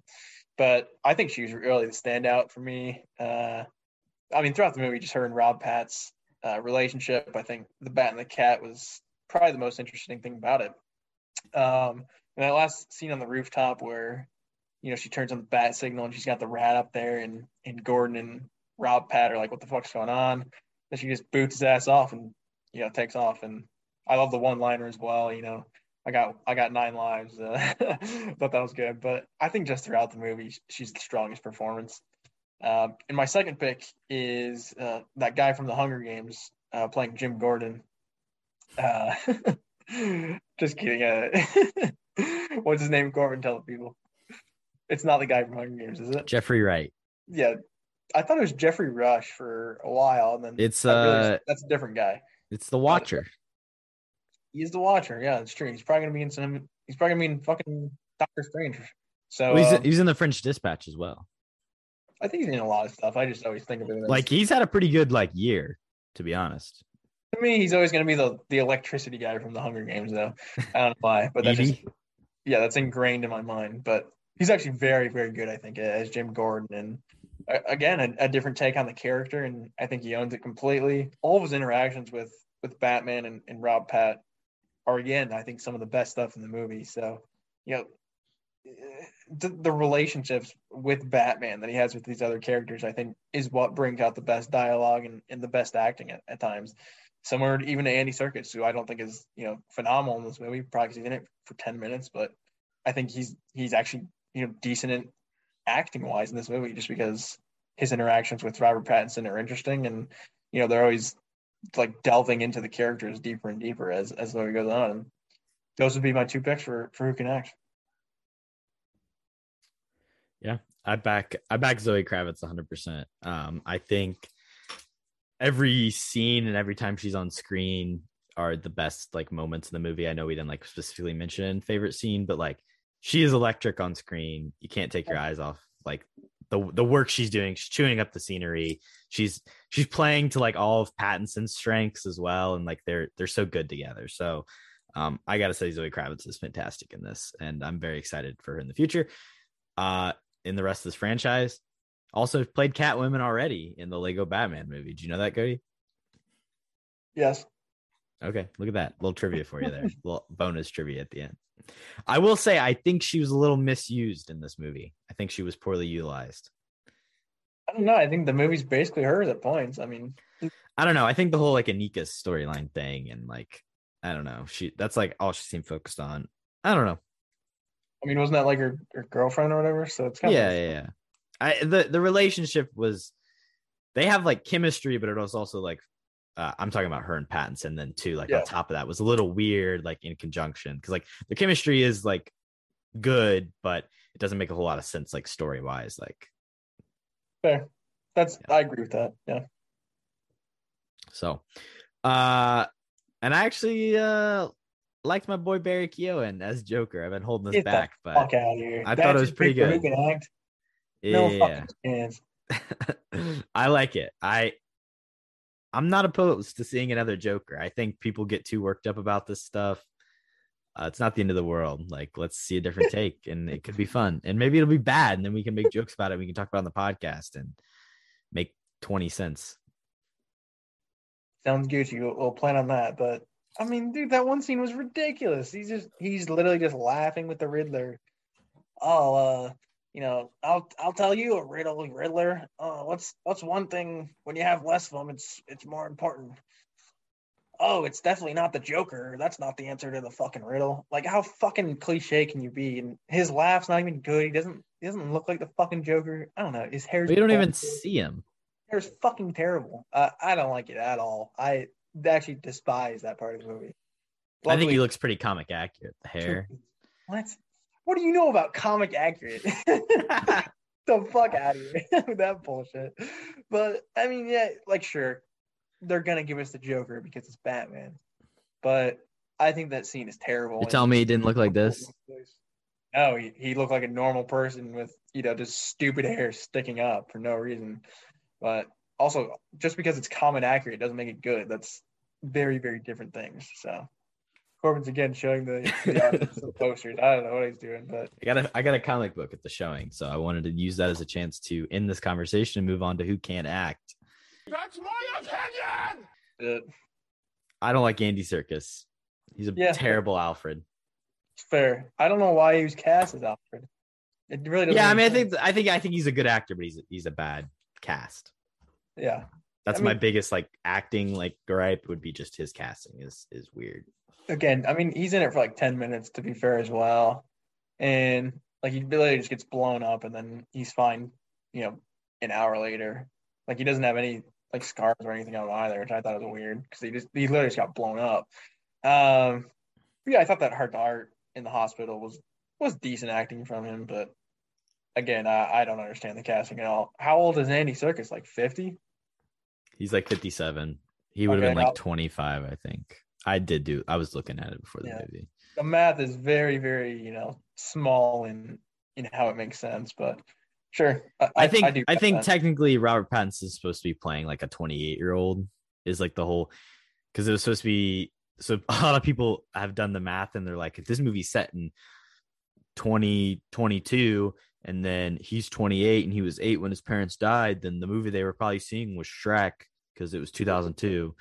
but I think she was really the standout for me. Uh, I mean, throughout the movie, just her and Rob Pat's uh, relationship. I think the Bat and the Cat was probably the most interesting thing about it. Um, and that last scene on the rooftop where, you know, she turns on the bat signal and she's got the rat up there, and and Gordon and Rob Pat are like, "What the fuck's going on?" Then she just boots his ass off and you know takes off. And I love the one liner as well. You know, I got I got nine lives. Uh, [laughs] thought that was good, but I think just throughout the movie, she's the strongest performance. Uh, and my second pick is uh, that guy from the Hunger Games uh, playing Jim Gordon. Uh, [laughs] just kidding. Uh, [laughs] what's his name? Corbin, tell the people. It's not the guy from Hunger Games, is it? Jeffrey Wright. Yeah, I thought it was Jeffrey Rush for a while, and then It's uh, that's a different guy. It's the Watcher. He's the Watcher. Yeah, it's true. He's probably gonna be in some. He's probably gonna be in fucking Doctor Strange. So Well, he's, um, he's in the French Dispatch as well. I think he's in a lot of stuff. I just always think of him as Like he's had a pretty good like year, to be honest. to me, he's always going to be the the electricity guy from the Hunger Games, though. I don't know why, but that's just, yeah, that's ingrained in my mind. But he's actually very, very good. I think as Jim Gordon, and again, a, a different take on the character, and I think he owns it completely. All of his interactions with with Batman and, and Rob Pat are again, I think, some of the best stuff in the movie. So, you know. The, the relationships with Batman that he has with these other characters, I think, is what brings out the best dialogue and, and the best acting at, at times similar even to Andy Serkis, who I don't think is you know phenomenal in this movie. probably he's in it for ten minutes, but I think he's he's actually you know decent in acting wise in this movie, just because his interactions with Robert Pattinson are interesting, and you know they're always like delving into the characters deeper and deeper as as the movie goes on. Those would be my two picks for for who can act. Yeah, I back I back Zoe Kravitz 100%. Um I think every scene and every time she's on screen are the best like moments in the movie. I know we didn't like specifically mention favorite scene, but like she is electric on screen. You can't take your eyes off like the the work she's doing. She's chewing up the scenery. She's she's playing to like all of Pattinson's strengths as well and like they're they're so good together. So um I got to say Zoe Kravitz is fantastic in this and I'm very excited for her in the future. Uh in the rest of this franchise. Also played Catwoman already in the Lego Batman movie. Do you know that, Cody? Yes, Okay, look at that. little trivia for you there. [laughs] little bonus trivia at the end. I will say I think she was a little misused in this movie. I think she was poorly utilized. I don't know. I think the movie's basically hers at points. I mean, I don't know. I think the whole like Annika storyline thing and like I don't know. She that's like all she seemed focused on. I don't know. I mean, wasn't that like her, her girlfriend or whatever? So it's kind yeah, of yeah, yeah. I the the relationship was they have like chemistry, but it was also like uh, I'm talking about her and Pattinson. Then too, like Yeah. on top of that, was a little weird, like in conjunction, because like the chemistry is like good, but it doesn't make a whole lot of sense, like story wise. Like fair. That's I agree with that. Yeah. so, uh, and I actually uh liked my boy Barry Keoghan as Joker. I've been holding this Get back, but Fuck out of here. I That's thought it was pretty good. Act? No yeah. fucking chance. [laughs] I like it. I I'm not opposed to seeing another Joker. I think people get too worked up about this stuff. Uh, it's not the end of the world. Like, let's see a different [laughs] take, and it could be fun. And maybe it'll be bad, and then we can make jokes about it. We can talk about it on the podcast and make twenty cents. Sounds Gucci. We'll, we'll plan on that. But I mean, dude, that one scene was ridiculous. He's just he's literally just laughing with the Riddler. Oh, uh, you know, I'll I'll tell you a riddle, Riddler. Oh, what's what's one thing when you have less of them, it's it's more important. Oh, it's definitely not the Joker. That's not the answer to the fucking riddle. Like, how fucking cliche can you be? And his laugh's not even good. He doesn't he doesn't look like the fucking Joker. I don't know. His hair. You don't even bald. see him. Hair's fucking terrible. Uh, I don't like it at all. I actually despise that part of the movie. I think he looks pretty comic accurate. The hair. What? What do you know about comic accurate? [laughs] the fuck out of here [laughs] with that bullshit. But I mean, yeah, like sure, they're gonna give us the Joker because it's Batman. But I think that scene is terrible. You tell me he didn't look like this? no, he, he looked like a normal person with you know just stupid hair sticking up for no reason. But also, just because it's common accurate doesn't make it good. That's very very different things. So Corbin's again showing the, [laughs] the, posters. I don't know what he's doing, but I got a I got a comic book at the showing, so I wanted to use that as a chance to end this conversation and move on to who can't act. That's my opinion! uh, I don't like Andy Serkis. He's a Yeah. terrible Alfred. it's fair. I don't know why he was cast as Alfred. It really doesn't. Yeah, I make mean, I think I think I think he's a good actor, but he's he's a bad cast. yeah. That's I my biggest like acting like gripe would be just his casting is is weird. Again, I mean, he's in it for like 10 minutes to be fair as well. And like he literally just gets blown up and then he's fine, you know, an hour later. Like he doesn't have any like scars or anything on him either, which I thought was weird because he just he literally just got blown up. Um yeah, I thought that heart to heart in the hospital was was decent acting from him, but again, I, I don't understand the casting at all. How old is Andy Serkis? Like 50? He's like 57. He would have been like 25, I think. I did do I was looking at it before the Yeah. movie. the math is very, very, you know, small in in how it makes sense. But sure, I think I, do think that. technically Robert Pattinson is supposed to be playing like a 28 year old is like the whole because it was supposed to be so [laughs] a lot of people have done the math and they're like if this movie's set in 2022 and then he's 28 and he was eight when his parents died then the movie they were probably seeing was Shrek because it was 2002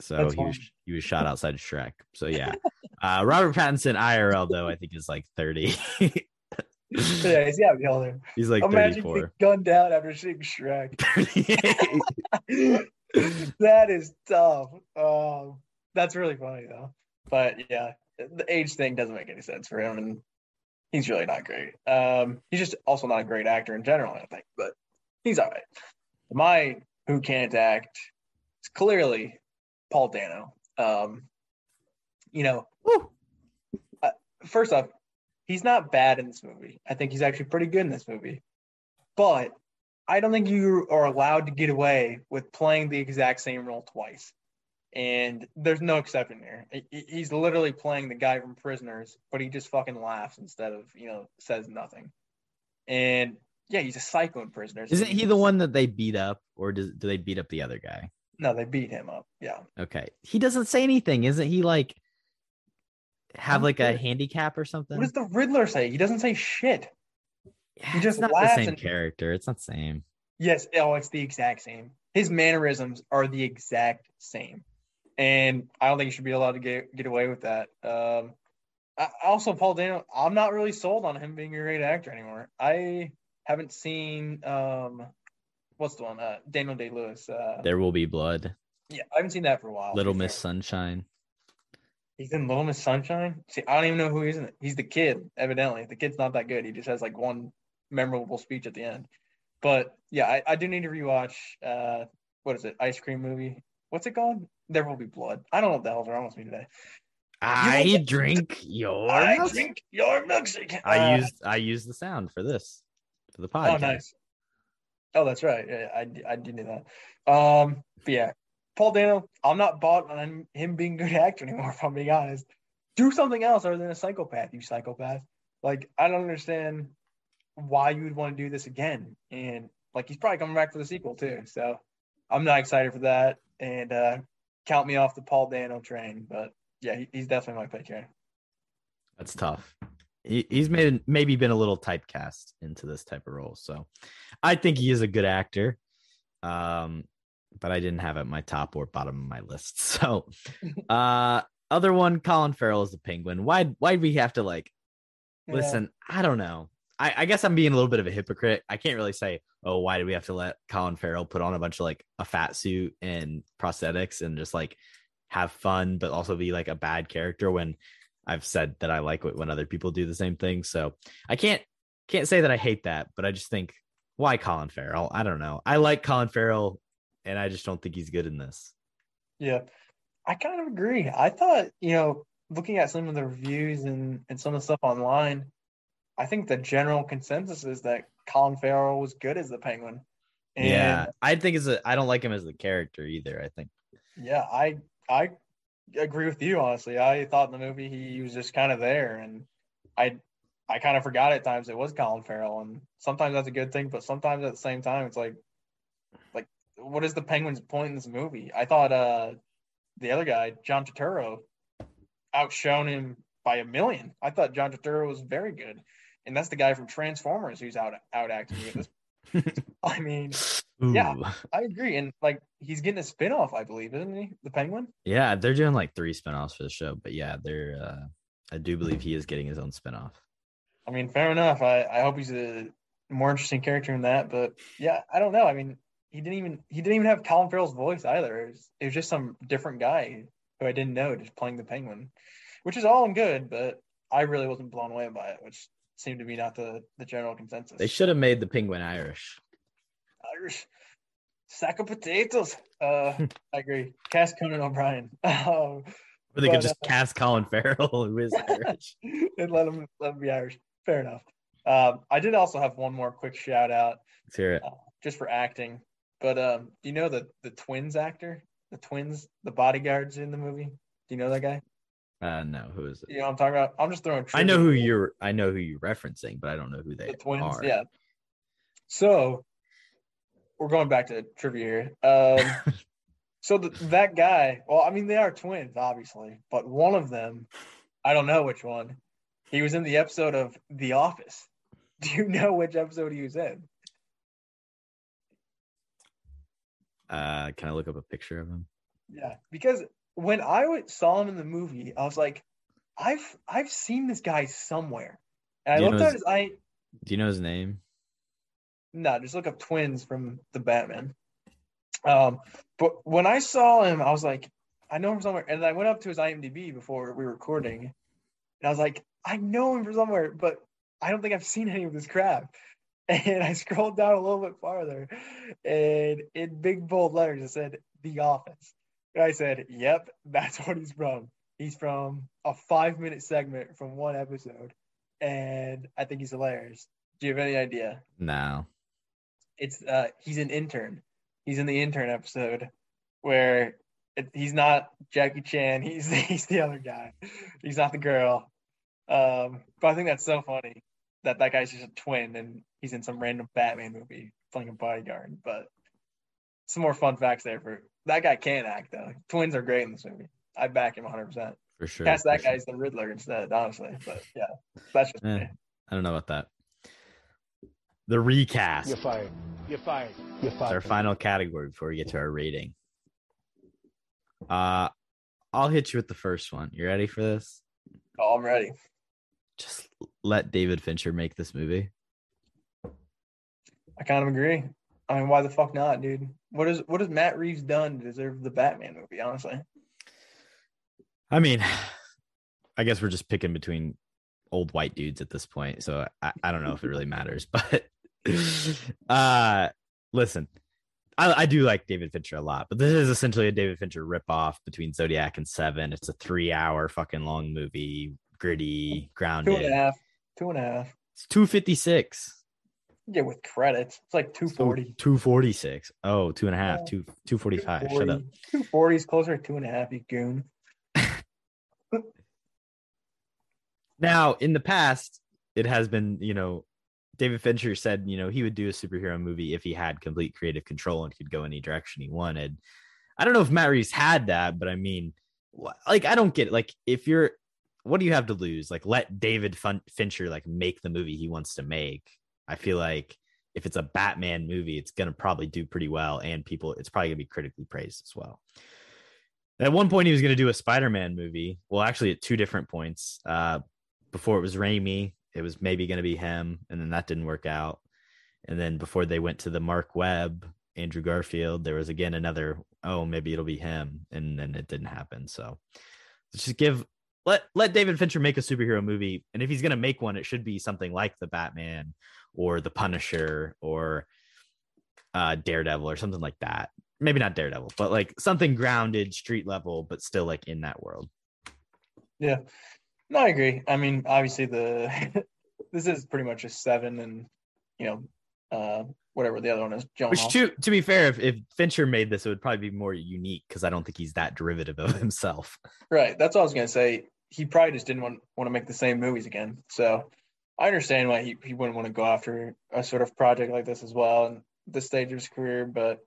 so That's he was he was shot [laughs] outside of Shrek so yeah uh Robert Pattinson IRL though I think is like 30 yeah, he's gotta be older. [laughs] he's like Imagine 34 getting gunned down after seeing Shrek. [laughs] that is tough. Um, that's really funny though. But yeah, the age thing doesn't make any sense for him, and he's really not great. Um, he's just also not a great actor in general, I think. But he's all right. My who can't act is clearly Paul Dano. Um, you know, uh, first off, he's not bad in this movie. I think he's actually pretty good in this movie. But I don't think you are allowed to get away with playing the exact same role twice. And there's no exception here. He- he- He's literally playing the guy from Prisoners, but he just fucking laughs instead of, you know, says nothing. And yeah, he's a psycho in Prisoners. Isn't he the one that they beat up, or does, do they beat up the other guy? No, they beat him up. Yeah. Okay, he doesn't say anything. Isn't he like have like a handicap or something? What does the Riddler say? He doesn't say shit. Yeah, he just it's not the laughs same and- character. It's not the same. Yes, oh, it's the exact same. His mannerisms are the exact same, and I don't think you should be allowed to get get away with that. Um, I, also, Paul Dano, I'm not really sold on him being a great actor anymore. I haven't seen um, what's the one? Uh, Daniel Day Lewis. Uh, There will be blood. yeah, I haven't seen that for a while. Little Miss. Sunshine. He's in Little Miss Sunshine. See, I don't even know who he's in. it. He's the kid, evidently. The kid's not that good. He just has like one memorable speech at the end. But yeah, I, I do need to rewatch. Uh, what is it? Ice cream movie. What's it called? There will be blood. I don't know what the hell's wrong with me today. I will- [laughs] drink your. I drink your milkshake. I Uh, used I used the sound for this for the podcast. Oh, nice. Oh, that's right. Yeah, I I did know that. Um, but yeah, Paul Dano. I'm not bought on him being a good actor anymore. [laughs] If I'm being honest, do something else other than a psychopath. You psychopath. Like I don't understand why you would want to do this again. And like he's probably coming back for the sequel too. So I'm not excited for that. And uh, count me off the Paul Dano train. But yeah, he, he's definitely my pick here. That's tough. He, he's made maybe been a little typecast into this type of role. So I think he is a good actor. Um, but I didn't have it at my top or bottom of my list. [laughs] So [laughs] uh other one, Colin Farrell is the penguin. Why why'd we have to like Yeah. listen? I don't know. I, I guess I'm being a little bit of a hypocrite. I can't really say, oh, why do we have to let Colin Farrell put on a bunch of like a fat suit and prosthetics and just like have fun, but also be like a bad character when I've said that I like it when other people do the same thing. So I can't can't say that I hate that, but I just think why Colin Farrell? I don't know. I like Colin Farrell, and I just don't think he's good in this. Yeah, I kind of agree. I thought, you know, looking at some of the reviews and, and some of the stuff online, I think the general consensus is that Colin Farrell was good as the Penguin. And yeah, I think it's a. I don't like him as the character either. I think. yeah, I I agree with you honestly. I thought in the movie he was just kind of there, and I I kind of forgot at times it was Colin Farrell, and sometimes that's a good thing, but sometimes at the same time it's like, like what is the Penguin's point in this movie? I thought uh the other guy, John Turturro, outshone him by a million. I thought John Turturro was very good, and that's the guy from Transformers who's out out acting with this. [laughs] I mean, Yeah. I agree, and like he's getting a spinoff, I believe, isn't he? The Penguin. Yeah, they're doing like three spinoffs for the show, but yeah, they're. uh I do believe he is getting his own spinoff. I mean, fair enough. I, I hope he's a more interesting character in that. But yeah, I don't know. I mean, he didn't even he didn't even have Colin Farrell's voice either. It was, it was just some different guy who I didn't know just playing the Penguin, which is all in good. But I really wasn't blown away by it, which seemed to be not the the general consensus. They should have made the penguin Irish. Irish sack of potatoes. Uh, [laughs] I agree. Cast Conan O'Brien. [laughs] Um, Or they But, could just cast Colin Farrell, who is Irish. [laughs] and let him let him be Irish. Fair enough. Um, I did also have one more quick shout out Let's hear it. just for acting. But um, do you know the the twins actor, the twins, the bodyguards in the movie? Do you know that guy? Uh, no, who is it? You know what I'm talking about? I'm just throwing. I know who you're. I know who you're referencing, but I don't know who they the twins. are. Yeah. So we're going back to trivia here. Um, [laughs] so the, that guy, well, I mean, they are twins, obviously, but one of them, I don't know which one. He was in the episode of The Office. [laughs] Do you know which episode he was in? Uh, can I look up a picture of him? Yeah, because when I saw him in the movie, I was like, I've I've seen this guy somewhere. And I Do you looked know at his- I Do you know his name? no, just look up twins from the Batman. Um, but when I saw him, I was like, I know him from somewhere, and I went up to his IMDb before we were recording, and I was like, I know him from somewhere, but I don't think I've seen any of this crap. [laughs] And I scrolled down a little bit farther, and in big bold letters it said The Office. I said, Yep, that's [laughs] what he's from. He's from a five minute segment from one episode, and I think he's hilarious. Do you have any idea? No. it's uh he's an intern. He's in the intern episode where it, he's not Jackie Chan. [laughs] He's he's the other guy. He's not the girl. Um, but I think that's so funny that that guy's just a twin and he's in some random Batman movie playing a bodyguard. But some more fun facts there for that guy can act though. Twins are great in this movie. I back him 100. percent For sure. Cast that for sure. guy as the Riddler instead, honestly. But yeah, that's just Eh, me. I don't know about that. The recast. You're fired. You're fired. You're fired. It's our final category before we get to our rating. Uh, I'll hit you with the first one. You ready for this? Oh, I'm ready. Just let David Fincher make this movie. I kind of agree. I mean, why the fuck not, dude? What is what has Matt Reeves done to deserve the Batman movie? Honestly, I mean, I guess we're just picking between old white dudes at this point, so I, I don't know if it really matters. [laughs] But uh listen, I, I do like David Fincher a lot, but this is essentially a David Fincher ripoff between Zodiac and Seven. It's a three-hour fucking long movie, gritty, two grounded. and a half, two and a half. It's two fifty six. Yeah, with credits, it's like two forty. Two forty six. Oh, two and a half. Two two forty five. Shut up. Two forty is closer to two and a half. You goon. [laughs] Now, in the past, it has been, you know, David Fincher said, you know, he would do a superhero movie if he had complete creative control and could go any direction he wanted. I don't know if Matt Reeves had that, but I mean, like, I don't get it. Like, if you're, what do you have to lose? Like, let David Fincher like make the movie he wants to make. I feel like if it's a Batman movie, it's gonna probably do pretty well, and people, it's probably gonna be critically praised as well. At one point, he was gonna do a Spider-Man movie. Well, actually, at two different points. Uh, before it was Raimi, it was maybe going to be him, and then that didn't work out. And then before they went to the Marc Webb, Andrew Garfield, there was again another, oh, maybe it'll be him, and then it didn't happen. So let's just give let let David Fincher make a superhero movie, and if he's going to make one, it should be something like the Batman or the Punisher or uh Daredevil or something like that. Maybe not Daredevil, but like something grounded, street level, but still like in that world. Yeah, no, I agree. I mean, obviously the [laughs] this is pretty much a seven, and you know, uh, whatever the other one is, Jonah. Which to to be fair, if, if Fincher made this, it would probably be more unique because I don't think he's that derivative of [laughs] himself. Right. That's all I was gonna say. he probably just didn't want want to make the same movies again. So I understand why he, he wouldn't want to go after a sort of project like this as well in this stage of his career. But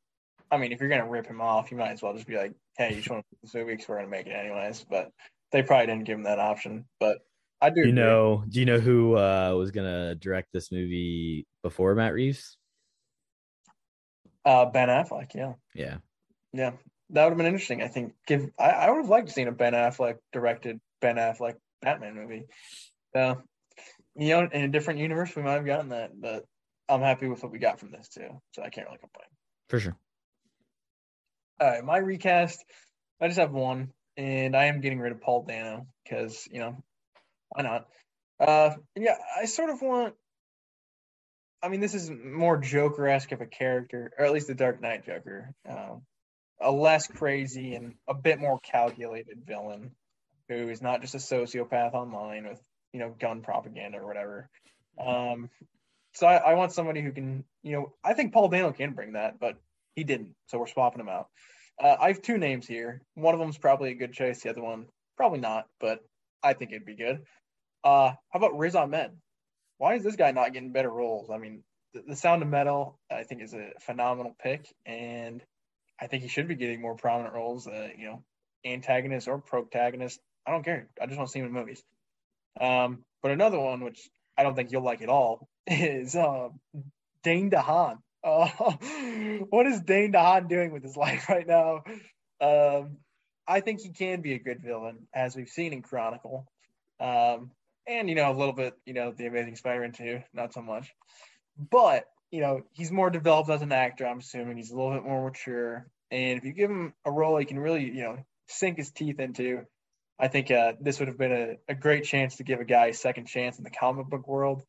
I mean, if you're gonna rip him off, you might as well just be like, "Hey, you just want to this movie because we're gonna make it anyways." But they probably didn't give him that option. But I do. Do you agree. know? Do you know who uh, was gonna direct this movie before Matt Reeves? uh, Ben Affleck? Yeah, Yeah, yeah, that would have been interesting. I think. Give I, I would have liked to seen a Ben Affleck directed Ben Affleck Batman movie. So, you know, in a different universe, we might have gotten that. But I'm happy with what we got from this too. So I can't really complain. for sure. All right, my recast. I just have one, and I am getting rid of Paul Dano because you know, why not? Uh, yeah, I sort of want. I mean, this is more Joker esque of a character, or at least the Dark Knight Joker. Um, a less crazy and a bit more calculated villain, who is not just a sociopath online with you know gun propaganda or whatever. Um, so I, I want somebody who can, you know, I think Paul Dano can bring that, but he didn't, so we're swapping him out. Uh, I have two names here. One of them's probably a good choice. The other one, probably not, but I think it'd be good. Uh, how about Riz Ahmed? Why is this guy not getting better roles? I mean, the, the Sound of Metal, I think, is a phenomenal pick, and I think he should be getting more prominent roles. Uh, you know, antagonist or protagonist. I don't care. I just want to see him in movies. Um, but another one, which I don't think you'll like at all, [laughs] is uh, Dane DeHaan. Uh, [laughs] what is Dane DeHaan doing with his [laughs] life right now? Um, I think he can be a good villain, as we've seen in Chronicle. Um, and, you know, a little bit, you know, The Amazing Spider-Man 2, not so much. But, you know, he's more developed as an actor, I'm assuming. He's a little bit more mature. And if you give him a role he can really, you know, sink his teeth into, I think uh, this would have been a, a great chance to give a guy a second chance in the comic book world.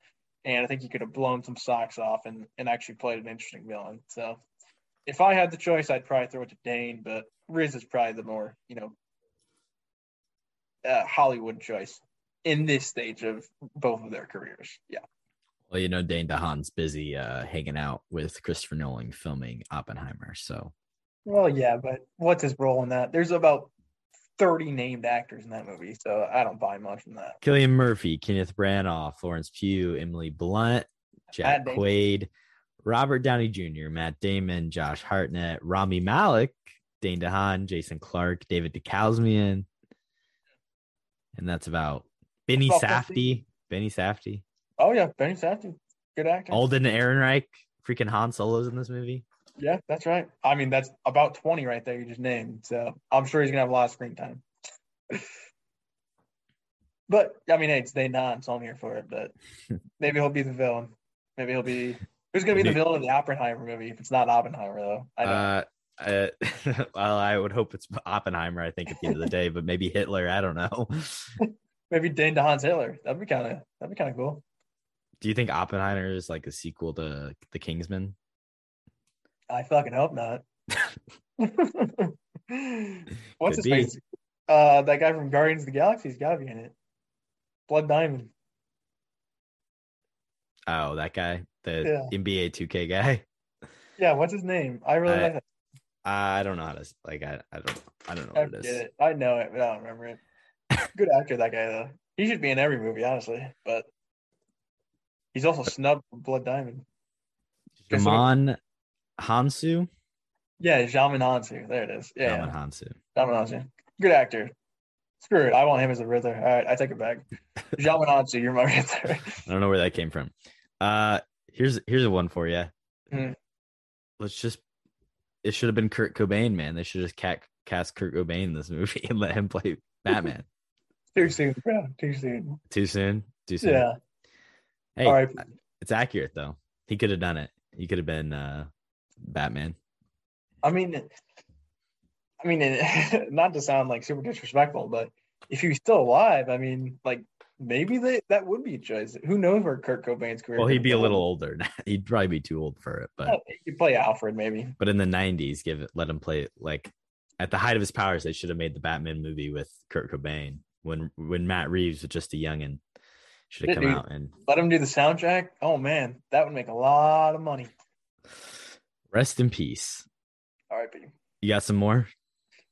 And I think he could have blown some socks off and, and actually played an interesting villain. So if I had the choice, I'd probably throw it to Dane, but Riz is probably the more, you know, uh, Hollywood choice in this stage of both of their careers. Yeah. Well, you know, Dane DeHaan's busy uh, hanging out with Christopher Nolan filming Oppenheimer. So Well, yeah, but what's his role in that? There's about 30 named actors in that movie, so I don't buy much from that. Cillian Murphy, Kenneth Branagh, Florence Pugh, Emily Blunt, Jack Matt Damon. Quaid, Robert Downey Jr., Matt Damon, Josh Hartnett, Rami Malek, Dane DeHaan, Jason Clarke, David Dastmalchian. And that's about Benny That's Safdie. Benny Safdie. Oh, yeah, Benny Safdie. Good actor. Alden Ehrenreich. Freaking Han Solo's in this movie. Yeah, that's right. I mean, that's about 20 right there you just named. So I'm sure he's going to have a lot of screen time. [laughs] but, I mean, hey, it's day nine, so I'm here for it. But [laughs] maybe he'll be the villain. Maybe he'll be. Who's going to be the villain of the Oppenheimer movie if it's not Oppenheimer, though? I. Uh, uh, [laughs] well, I would hope it's Oppenheimer. I think at the end of the day, but maybe Hitler. I don't know. maybe Dane DeHaan's Hitler. That'd be kind of that'd be kind of cool. Do you think Oppenheimer is like a sequel to The Kingsman? I fucking hope not. [laughs] What's Could his be. face? Uh, that guy from Guardians of the Galaxy's got to be in it. Blood Diamond. Oh, that guy, the NBA 2K guy. [laughs] Yeah, what's his name? I really I- like that. I don't know how to like. I, I don't. I don't know I what it is. it. I know it, but I don't remember it. Good actor, that guy though. He should be in every movie, honestly. But he's also snubbed for Blood Diamond. Djimon Hounsou. Yeah, Djimon Hounsou. There it is. Yeah, Djimon yeah. Hounsou. Djimon Hounsou. Good actor. Screw it. I want him as a Riddler. All right, I take it back. [laughs] Djimon Hounsou, you're my Riddler. I don't know where that came from. Uh, here's here's a one for you. Hmm. Let's just. It should have been Kurt Cobain, man. They should just cat, cast Kurt Cobain in this movie [laughs] and let him play Batman. [laughs] Too soon, bro. Too soon. Too soon. Too soon. Yeah. Hey, All right. it's accurate though. He could have done it. He could have been uh, Batman. I mean, I mean, [laughs] not to sound like super disrespectful, but if he was still alive, I mean, like maybe they, that would be a choice. Who knows where Kurt Cobain's career? Well, he'd be a little older. [laughs] He'd probably be too old for it, but Oh, He could play Alfred, maybe. but in the '90s, give it, let him play like at the height of his powers. They should have made the Batman movie with Kurt Cobain when when Matt Reeves was just a youngin. Should have come dude. out and Let him do the soundtrack. Oh man, that would make a lot of money. Rest in peace. All right, You got some more?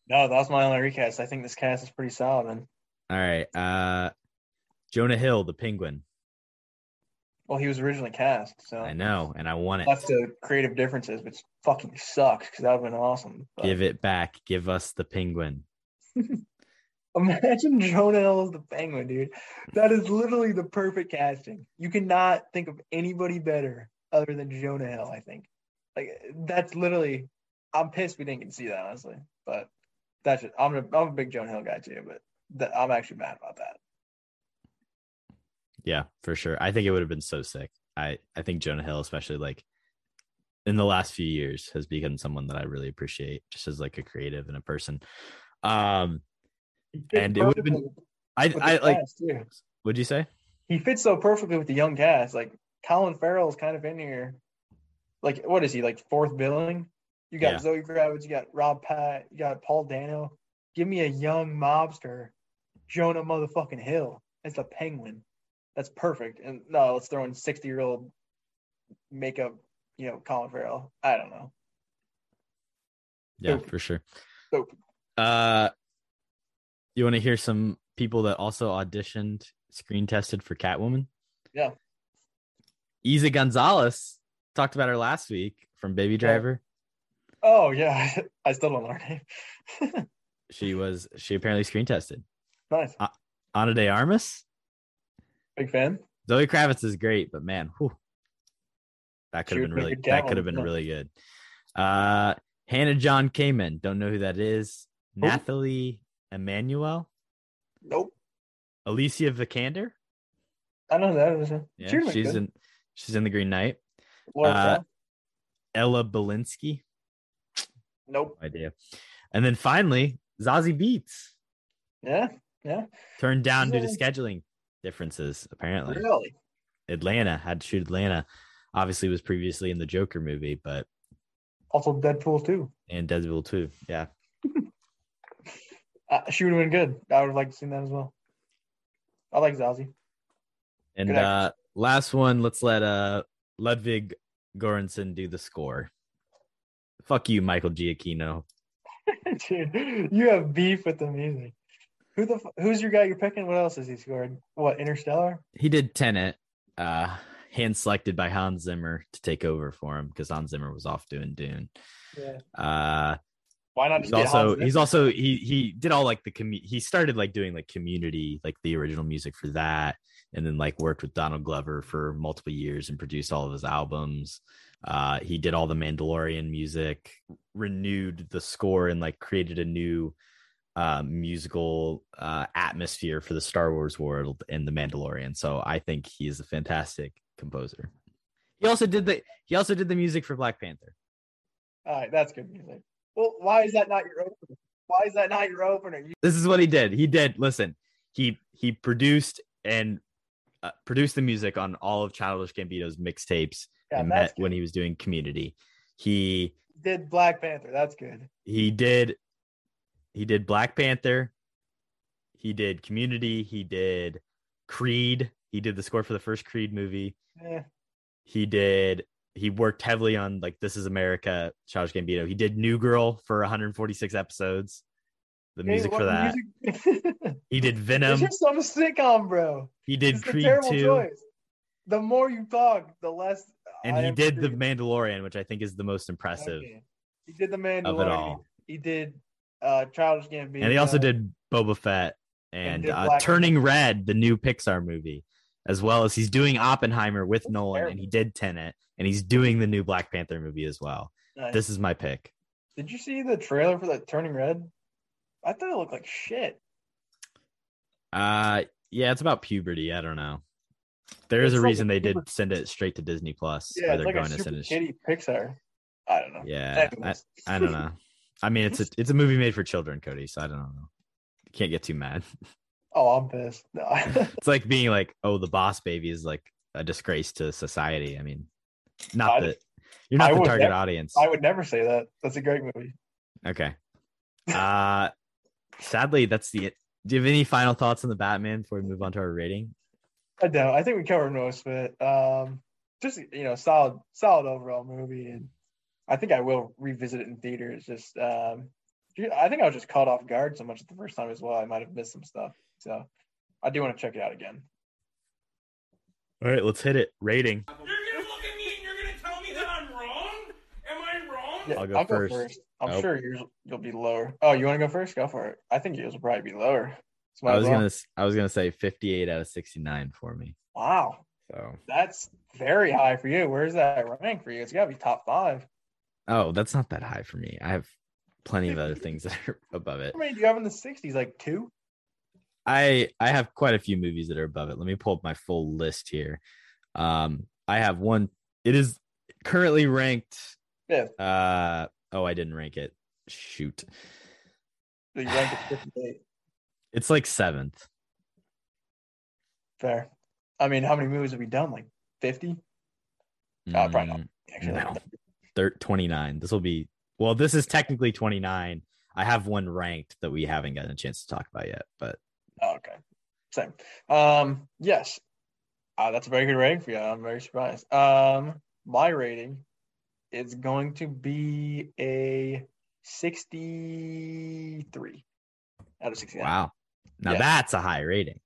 no, that was my only recast. I think this cast is pretty solid, man. All right. Uh Jonah Hill, the penguin. Well, he was originally cast, so I know, and I want it. that's the creative differences, which fucking sucks because that would have been awesome. But Give it back. Give us the penguin. [laughs] imagine Jonah Hill as the penguin, dude. That is literally the perfect casting. You cannot think of anybody better other than Jonah Hill, I think. Like that's literally I'm pissed we didn't get to see that, honestly. But that's it. I'm a I'm a big Jonah Hill guy too, but that, I'm actually mad about that. Yeah, for sure. I think it would have been so sick. I I think Jonah Hill, especially like in the last few years, has become someone that I really appreciate, just as like a creative and a person. Um, And it would've been- I I like. too. What'd you say? he fits so perfectly with the young cast. Like Colin Farrell's kind of in here. Like what is he like fourth billing? You got Yeah. Zoe Kravitz, you got Rob Pat, you got Paul Dano. Give me a young mobster, Jonah motherfucking Hill It's the Penguin. That's perfect. And no, let's throw in sixty year old makeup, you know, Colin Farrell. I don't know. Yeah, Dope. for sure. Dope. Uh, you want to hear some people that also auditioned, screen tested for Catwoman? Yeah. Eiza González talked about her last week from Baby Driver. Oh yeah, [laughs] I still don't know her name. [laughs] She was she apparently screen tested. nice, Ana de Armas. big fan. Zoe Kravitz is great, but man, whew, that could have been really good that could have been yeah. really good. Uh, Hannah John Kamen, don't know who that is. Nathalie Emmanuel, Nope, Alicia Vikander. I know that. Yeah, She would've been she's in she's in the Green Knight. Uh, Ella Balinska, Nope. no idea. And then finally, Zazie Beetz Yeah, yeah. turned down due to scheduling differences. Apparently, Really? Atlanta had to shoot Atlanta. Obviously, was previously in the Joker movie, but Also Deadpool too. and Deadpool too. Yeah, [laughs] Uh, she would have been good. I would have liked to see that as well. I like Zazie. And uh last one, let's let uh Ludwig Göransson do the score. Fuck you, Michael Giacchino. [laughs] Dude, you have beef with the music. Who the who's your guy you're picking? What else has he scored? What Interstellar? He did Tenet, uh hand selected by Hans Zimmer to take over for him because Hans Zimmer was off doing Dune. Yeah. Uh Why not he's also he's also he he did all like the commu- he started like doing like community like the original music for that and then like worked with Donald Glover for multiple years and produced all of his albums. Uh he did all the Mandalorian music, renewed the score and like created a new uh musical uh atmosphere for the Star Wars world and the Mandalorian. So I think he is a fantastic composer. He also did the he also did the music for Black Panther. All right, that's good music. Well, why is that not your opener? Why is that not your opener? You, this is what he did. He did listen. He he produced and uh, produced the music on all of Childish Gambino's mixtapes yeah, and met when he was doing Community. He did Black Panther. That's good. he did he did Black Panther. He did Community. He did Creed. He did the score for the first Creed movie. Yeah. He did. He worked heavily on like This Is America, Childish Gambino. He did New Girl for 146 episodes. The music Hey, for that. music- He did [laughs] Venom. is some sitcom, bro. He did It's Creed terrible 2. choice. The more you talk, the less. and I he did the. Mandalorian, which I think is the most impressive Okay. He did the Mandalorian. of it all. He did uh Childish Gambino. And he also did Boba Fett and, did uh, Turning. Red, the new Pixar movie, as well as he's doing Oppenheimer with That's Nolan, and he did Tenet, and he's doing the new Black Panther movie as well. Nice. This is my pick. Did you see the trailer for that Turning Red? I thought it looked like shit. Uh, yeah, it's about puberty. I don't know. There is It's a like a reason they did send it straight to Disney Plus. Yeah, it's they're like going a to super send it. kitty Pixar. I don't know. Yeah, I, Anyways. I don't know. I mean, it's a it's a movie made for children, Cody. So I don't know. You can't get too mad. [laughs] oh, I'm pissed. No. [laughs] It's like being like, oh, the boss baby is like a disgrace to society. I mean, not that you're not I the would target never- audience. I would never say that. That's a great movie. Okay. [laughs] Uh sadly, that's the do you have any final thoughts on the Batman before we move on to our rating? I don't. I think we covered most of it. Um, just you know, solid, solid overall movie, and I think I will revisit it in theaters. Just, um, I think I was just caught off guard so much the first time as well. I might have missed some stuff. So I do want to check it out again. All right, let's hit it. Rating. You're gonna look at me and you're gonna tell me that I'm wrong? Am I wrong? Yeah, I'll go first. I'm Nope. sure yours you'll be lower. Oh, you want to go first? Go for it. I think yours will probably be lower. I was gonna I was gonna say 58 out of 69 for me. Wow, So that's very high for you. Where's that rank for you? It's got to be top five. oh, that's not that high for me. I have plenty of other [laughs] things that are above it. How many do you have in the 60s? Like two? I I have quite a few movies that are above it. Let me pull up my full list here. Um, I have one. It is currently ranked. Fifth. Uh oh, I didn't rank it. Shoot, So it [sighs] it's like seventh. Fair. I mean, how many movies have we done? Like 50? Uh, probably not. Mm, Actually, No, thir- 29. This will be well. This is technically 29. I have one ranked that we haven't gotten a chance to talk about yet, but Oh, okay. Same. Um, yes. Uh, that's a very good rating for you. I'm very surprised. Um, my rating is going to be a 63 out of 69. wow. Now Yeah. that's a high rating.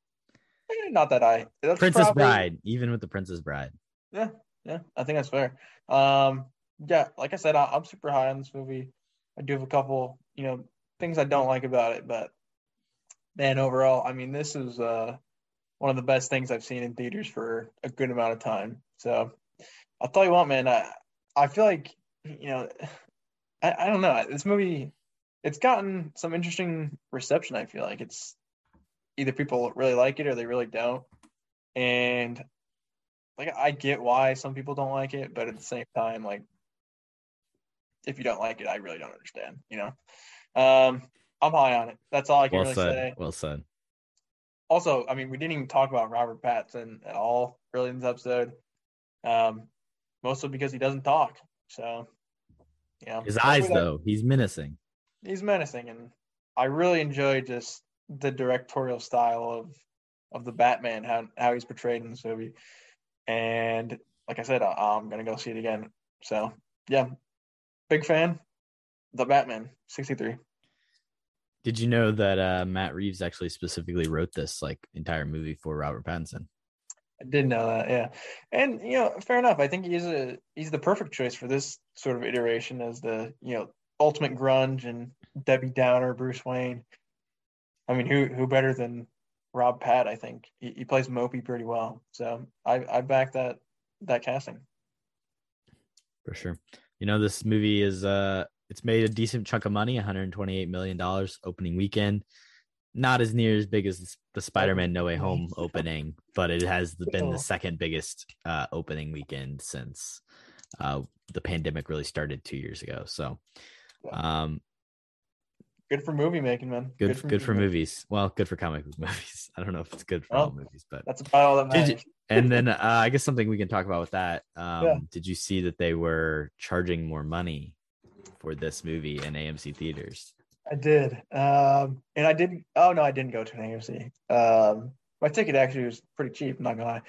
Eh, Not that high. That's Princess probably- Bride, even with the Princess Bride. Yeah, yeah, I think that's fair. Um, yeah, like I said, I, I'm super high on this movie. I do have a couple, you know, things I don't like about it, but man, overall, I mean, this is uh one of the best things I've seen in theaters for a good amount of time. So I'll tell you what, man, I I feel like you know, I, I don't know, this movie, it's gotten some interesting reception. I feel like it's either people really like it or they really don't, and like I get why some people don't like it, but at the same time, like if you don't like it, I really don't understand. You know, um, I'm high on it. That's all I can Well really said. say. Well said. Also, I mean, we didn't even talk about Robert Pattinson at all really in this episode, um, mostly because he doesn't talk. So, yeah. His hopefully eyes, that- though, he's menacing. he's menacing, and I really enjoy just the directorial style of of the Batman, how how he's portrayed in this movie. And like I said, I, I'm gonna go see it again. So yeah, big fan. The Batman, sixty three. Did you know that uh, Matt Reeves actually specifically wrote this like entire movie for Robert Pattinson? I didn't know that, yeah. And you know, fair enough. I think he's a he's the perfect choice for this sort of iteration as the you know ultimate grunge and Debbie Downer Bruce Wayne. I mean, who who better than Rob Pat? I think he, he plays Mopey pretty well. So I I back that that casting. For sure. You know, this movie is uh it's made a decent chunk of money, 128 million dollars opening weekend. Not as near as big as the Spider-Man No Way Home opening, but it has been the second biggest uh opening weekend since uh the pandemic really started 2 years ago. So, um Good for movie making, man. good good for, movie making. movies. Well, good for comic book [laughs] movies. I don't know if it's good for Well, all movies, but That's about all that matters. and [laughs] then uh, I guess something we can talk about with that. Um, Yeah. Did you see that they were charging more money for this movie in AMC theaters? I did. Um, and I didn't. Oh no, I didn't go to an AMC. Um, my ticket actually was pretty cheap. I'm not gonna lie,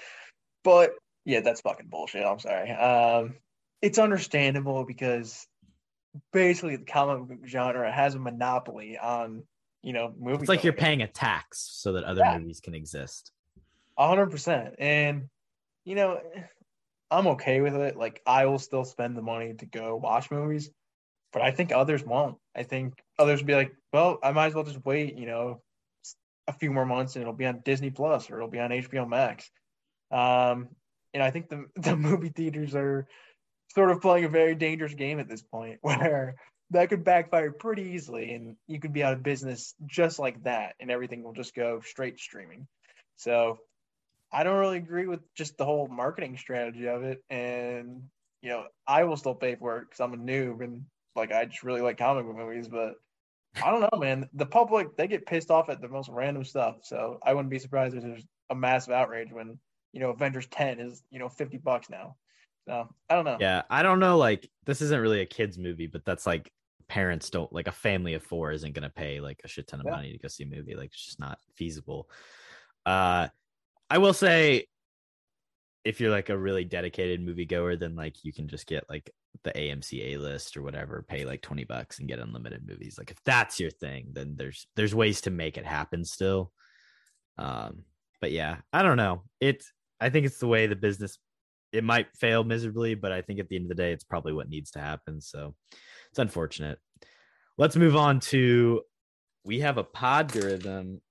but yeah, that's fucking bullshit. I'm sorry. Um, it's understandable because basically the comic book genre has a monopoly on you know movie. It's like you're paying a tax so that other Yeah. movies can exist. A hundred percent. And you know, I'm okay with it. Like I will still spend the money to go watch movies, but I think others won't. I think others will be like, well, I might as well just wait, you know, a few more months and it'll be on Disney Plus or it'll be on HBO Max. Um, and I think the [laughs] the movie theaters are sort of playing a very dangerous game at this point [laughs] where that could backfire pretty easily and you could be out of business just like that and everything will just go straight streaming. So I don't really agree with just the whole marketing strategy of it. And, you know, I will still pay for it because I'm a noob and like I just really like comic book movies. But I don't know, man. The public, they get pissed off at the most random stuff. So I wouldn't be surprised if there's a massive outrage when, you know, Avengers 10 is, you know, 50 bucks now. So I don't know. Yeah, I don't know. Like, this isn't really a kids movie, but that's like parents don't like a family of four isn't going to pay like a shit ton of Yeah. money to go see a movie. Like, it's just not feasible. Uh, I will say, if you're like a really dedicated moviegoer, then like you can just get like the AMC A list or whatever, pay like 20 bucks and get unlimited movies. Like if that's your thing, then there's there's ways to make it happen still. Um, but yeah, I don't know. It's I think it's the way the business it might fail miserably, but I think at the end of the day, it's probably what needs to happen. So it's unfortunate. Let's move on to we have a podgorithm.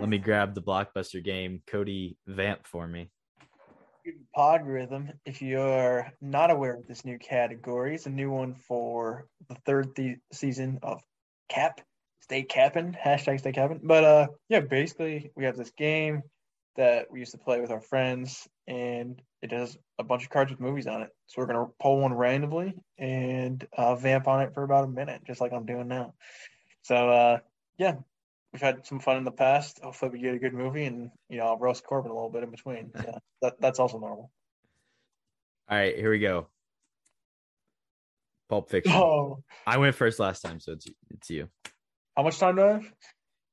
Let me grab the blockbuster game. Cody vamp for me. Podrhythm. If you're not aware of this new category, it's a new one for the third the- season of Cap. Stay capping. Hashtag stay capping. But uh, yeah, basically we have this game that we used to play with our friends, and it has a bunch of cards with movies on it. So we're gonna pull one randomly and uh, vamp on it for about a minute, just like I'm doing now. So uh, yeah, we've had some fun in the past. Hopefully, we get a good movie, and you know, I'll roast Corbin a little bit in between. [laughs] So that that's also normal. All right, here we go. Pulp Fiction. Oh, I went first last time, so it's it's you. how much time do I have?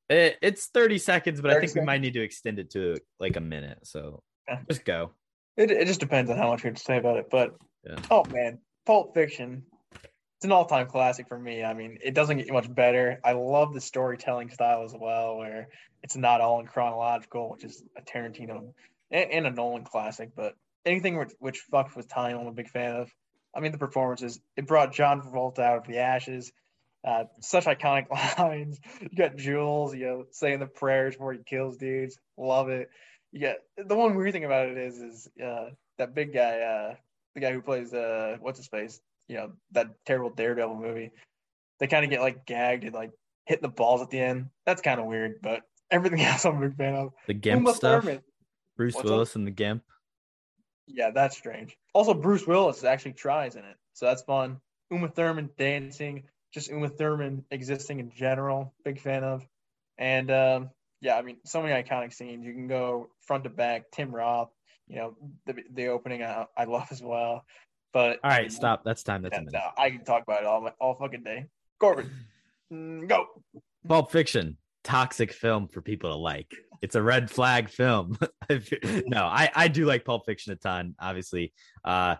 It, it's 30 seconds, but I 30 think we might need to extend it to like a minute. So Okay. just go. It it just depends on how much we have to say about it. But Yeah. oh man, Pulp Fiction. It's an all-time classic for me. I mean, it doesn't get much better. I love the storytelling style as well, where it's not all in chronological, which is a Tarantino and, and a Nolan classic. But anything which, which fucks with time, I'm a big fan of. I mean, the performances. It brought John Travolta out of the ashes. Uh, such iconic [laughs] lines. You got Jules, you know, saying the prayers before he kills dudes. Love it. You got the one weird thing about it is, is uh, that big guy, uh, the guy who plays uh, what's his face, you know, that terrible Daredevil movie. They kind of get like gagged and like hit the balls at the end. That's kind of weird, but everything [laughs] else I'm a big fan of. The Gimp Uma stuff. Thurman. Bruce What's up? Willis and the Gimp. Yeah, that's strange. Also, Bruce Willis actually tries in it, so that's fun. Uma Thurman dancing, just Uma Thurman existing in general, big fan of. And um, yeah, I mean, so many iconic scenes. You can go front to back. Tim Roth, you know, the the opening I, I love as well. But All right, stop. That's time. That's Yeah, a minute. no, I can talk about it all all fucking day. Corbin, mm, go. Pulp Fiction, toxic film for people to like. It's a red flag film. [laughs] no, I I do like Pulp Fiction a ton. Obviously, uh,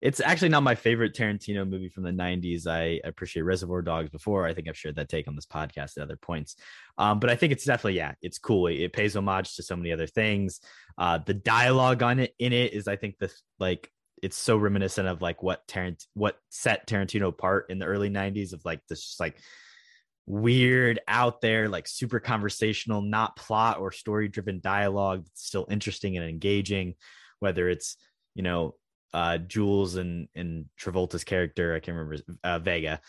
it's actually not my favorite Tarantino movie from the '90s. I appreciate Reservoir Dogs before. I think I've shared that take on this podcast at other points. Um, but I think it's definitely yeah, it's cool. It, it pays homage to so many other things. Uh, the dialogue on it in it is, I think, the like it's so reminiscent of like what Tarant what set Tarantino apart in the early '90s of like this just like weird out there like super conversational not plot or story driven dialogue that's still interesting and engaging whether it's you know uh jules and and travolta's character i can't remember uh vega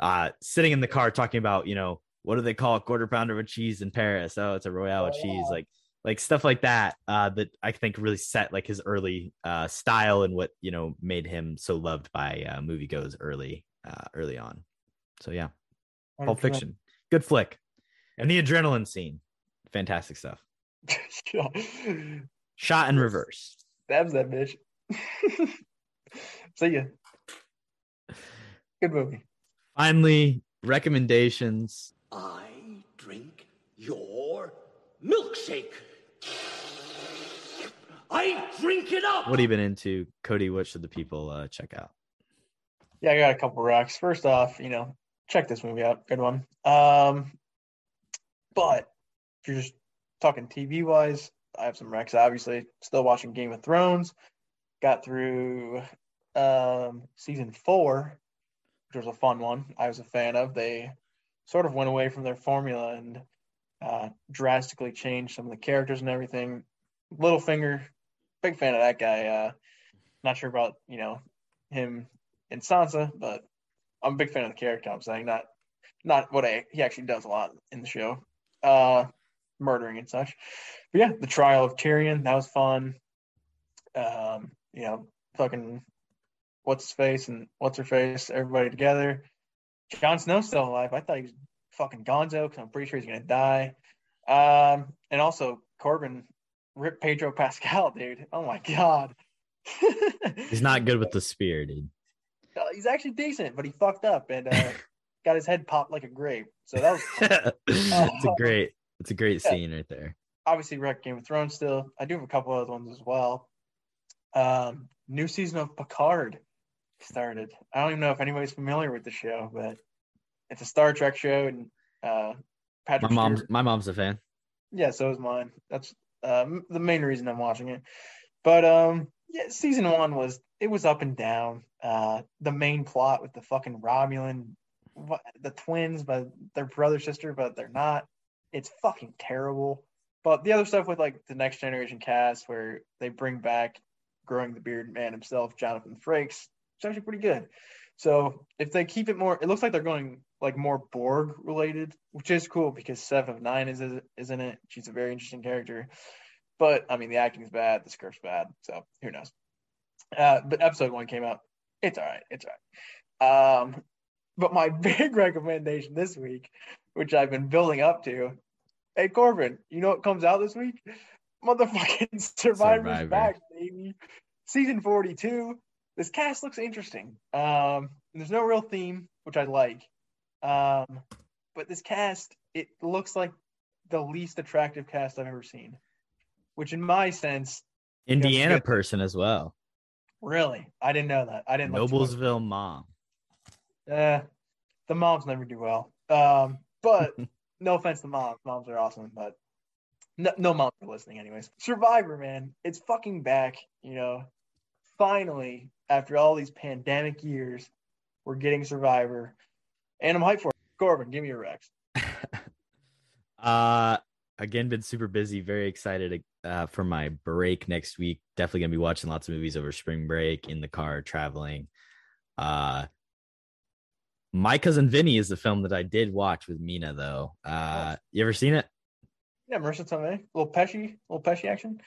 uh sitting in the car talking about you know what do they call a quarter pounder with cheese in paris? Oh it's a royale with Oh, cheese like like stuff like that uh that i think really set like his early uh style and what you know made him so loved by uh moviegoers early uh early on so yeah Pulp 100%. Fiction. Good flick. And the adrenaline scene. Fantastic stuff. [laughs] Shot in reverse. Stabs that bitch. [laughs] See ya. Good movie. Finally, recommendations. I drink your milkshake. I drink it up. What have you been into? Cody, what should the people uh, check out? Yeah, I got a couple rocks. First off, you know, check this movie out. Good one. Um, but if you're just talking TV wise, I have some recs. Obviously, still watching Game of Thrones. Got through um season four, which was a fun one. I was a fan of. They sort of went away from their formula and uh, drastically changed some of the characters and everything. Littlefinger, big fan of that guy. Uh, not sure about you know him and Sansa, but I'm a big fan of the character. I'm saying not not what I, he actually does a lot in the show, uh, murdering and such. But yeah, the trial of Tyrion that was fun. Um, you know, fucking what's his face and what's her face, everybody together. Jon Snow's still alive. I thought he was fucking Gonzo because I'm pretty sure he's gonna die. Um, and also Corbin, rip Pedro Pascal, dude. Oh my god. [laughs] He's not good with the spear, dude. Uh, he's actually decent, but he fucked up and uh, [laughs] got his head popped like a grape. So that was [laughs] it's a great, it's a great Yeah. scene right there. obviously wreck Game of Thrones still. I do have a couple other ones as well. Um, new season of Picard started. I don't even know if anybody's familiar with the show, but it's a Star Trek show, and uh, My mom's Stewart. my mom's a fan. Yeah, so is mine. That's um, the main reason I'm watching it. But um, yeah, season one was it was up and down. Uh, the main plot with the fucking Romulan, what, the twins, but they're brother sister, but they're not. It's fucking terrible. But the other stuff with like the next generation cast, where they bring back growing the beard man himself, Jonathan Frakes, it's actually pretty good. So if they keep it more, it looks like they're going like more Borg related, which is cool because Seven of Nine is is in it. She's a very interesting character. But I mean, the acting's bad, the script's bad, so who knows? Uh, but episode one came out. It's all right. It's all right. Um, but my [laughs] big recommendation this week, which I've been building up to, hey Corbin, you know what comes out this week? Motherfucking [laughs] Survivor's Survivor. back, baby. Season forty-two. This cast looks interesting. Um, there's no real theme, which I like. Um, but this cast, it looks like the least attractive cast I've ever seen. Which, in my sense, Indiana person as well. really, I didn't know that. I didn't. Noblesville mom. Eh, the moms never do well. Um, but [laughs] no offense to moms, moms are awesome, but no, no moms are listening anyways. Survivor, man, it's fucking back. You know, finally after all these pandemic years, we're getting Survivor, and I'm hyped for it. Corbin, give me your Rex. [laughs] Uh again, been super busy. Very excited uh, for my break next week. Definitely gonna be watching lots of movies over spring break in the car traveling. Uh, my cousin Vinny is the film that I did watch with Mina though. Uh, you ever seen it? Yeah, Marisa Tomei, little Pesci, little Pesci action.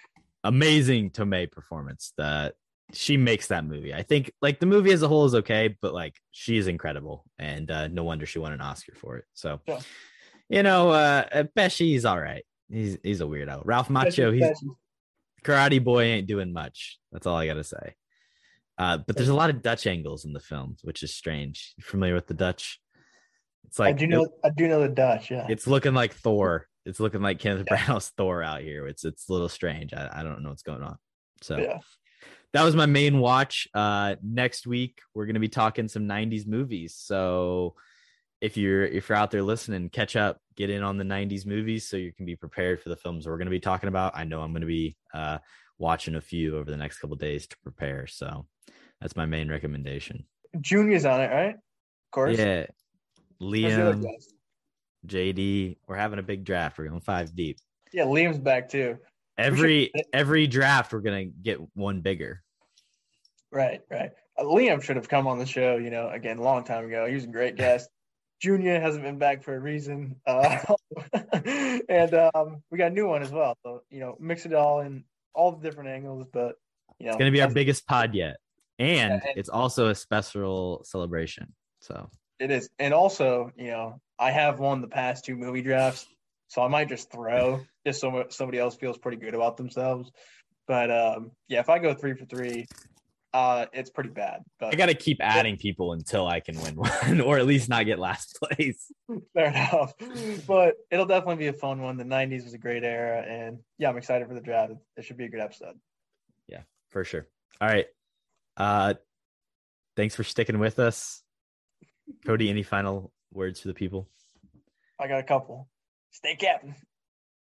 Amazing Tomei performance. That she makes that movie. I think like the movie as a whole is okay, but like she is incredible, and uh, no wonder she won an Oscar for it. So, Yeah. you know, uh, Pesci's all right. He's he's a weirdo. Ralph Macchio, Pesci, he's Pesci. Karate Boy ain't doing much. That's all I gotta say. Uh, but there's a lot of Dutch angles in the film, which is strange. You familiar with the Dutch? It's like I do know, I do know the Dutch. Yeah, it's looking like Thor. It's looking like Kenneth Branagh's Thor out here. It's it's a little strange. I, I don't know what's going on. So yeah. That was my main watch. Uh, next week we're gonna be talking some '90s movies. So if you're if you're out there listening, catch up, get in on the '90s movies, so you can be prepared for the films we're gonna be talking about. I know I'm gonna be uh, watching a few over the next couple days to prepare. So that's my main recommendation. Junior's on it, right? Of course. Yeah, Where's the other Liam? JD, we're having a big draft. We're going five deep. Yeah, Liam's back too. Every every draft we're gonna get one bigger. Right, right. Uh, Liam should have come on the show, you know, again, a long time ago. He was a great guest. [laughs] Junior hasn't been back for a reason. Uh, [laughs] and um, we got a new one as well. So, you know, mix it all in all the different angles, but, you know, It's gonna be our biggest pod yet, and Yeah, and- it's also a special celebration. So It is. And also, you know, I have won the past two movie drafts, so I might just throw just so somebody else feels pretty good about themselves. But um, yeah, if I go three for three, uh, it's pretty bad. But I got to keep adding people until I can win [laughs] one, or at least not get last place. Fair enough. But it'll definitely be a fun one. The 90s was a great era. And yeah, I'm excited for the draft. It should be a good episode. Yeah, for sure. All right. Uh, thanks for sticking with us, Cody. Any final words for the people? I got a couple. Stay captain.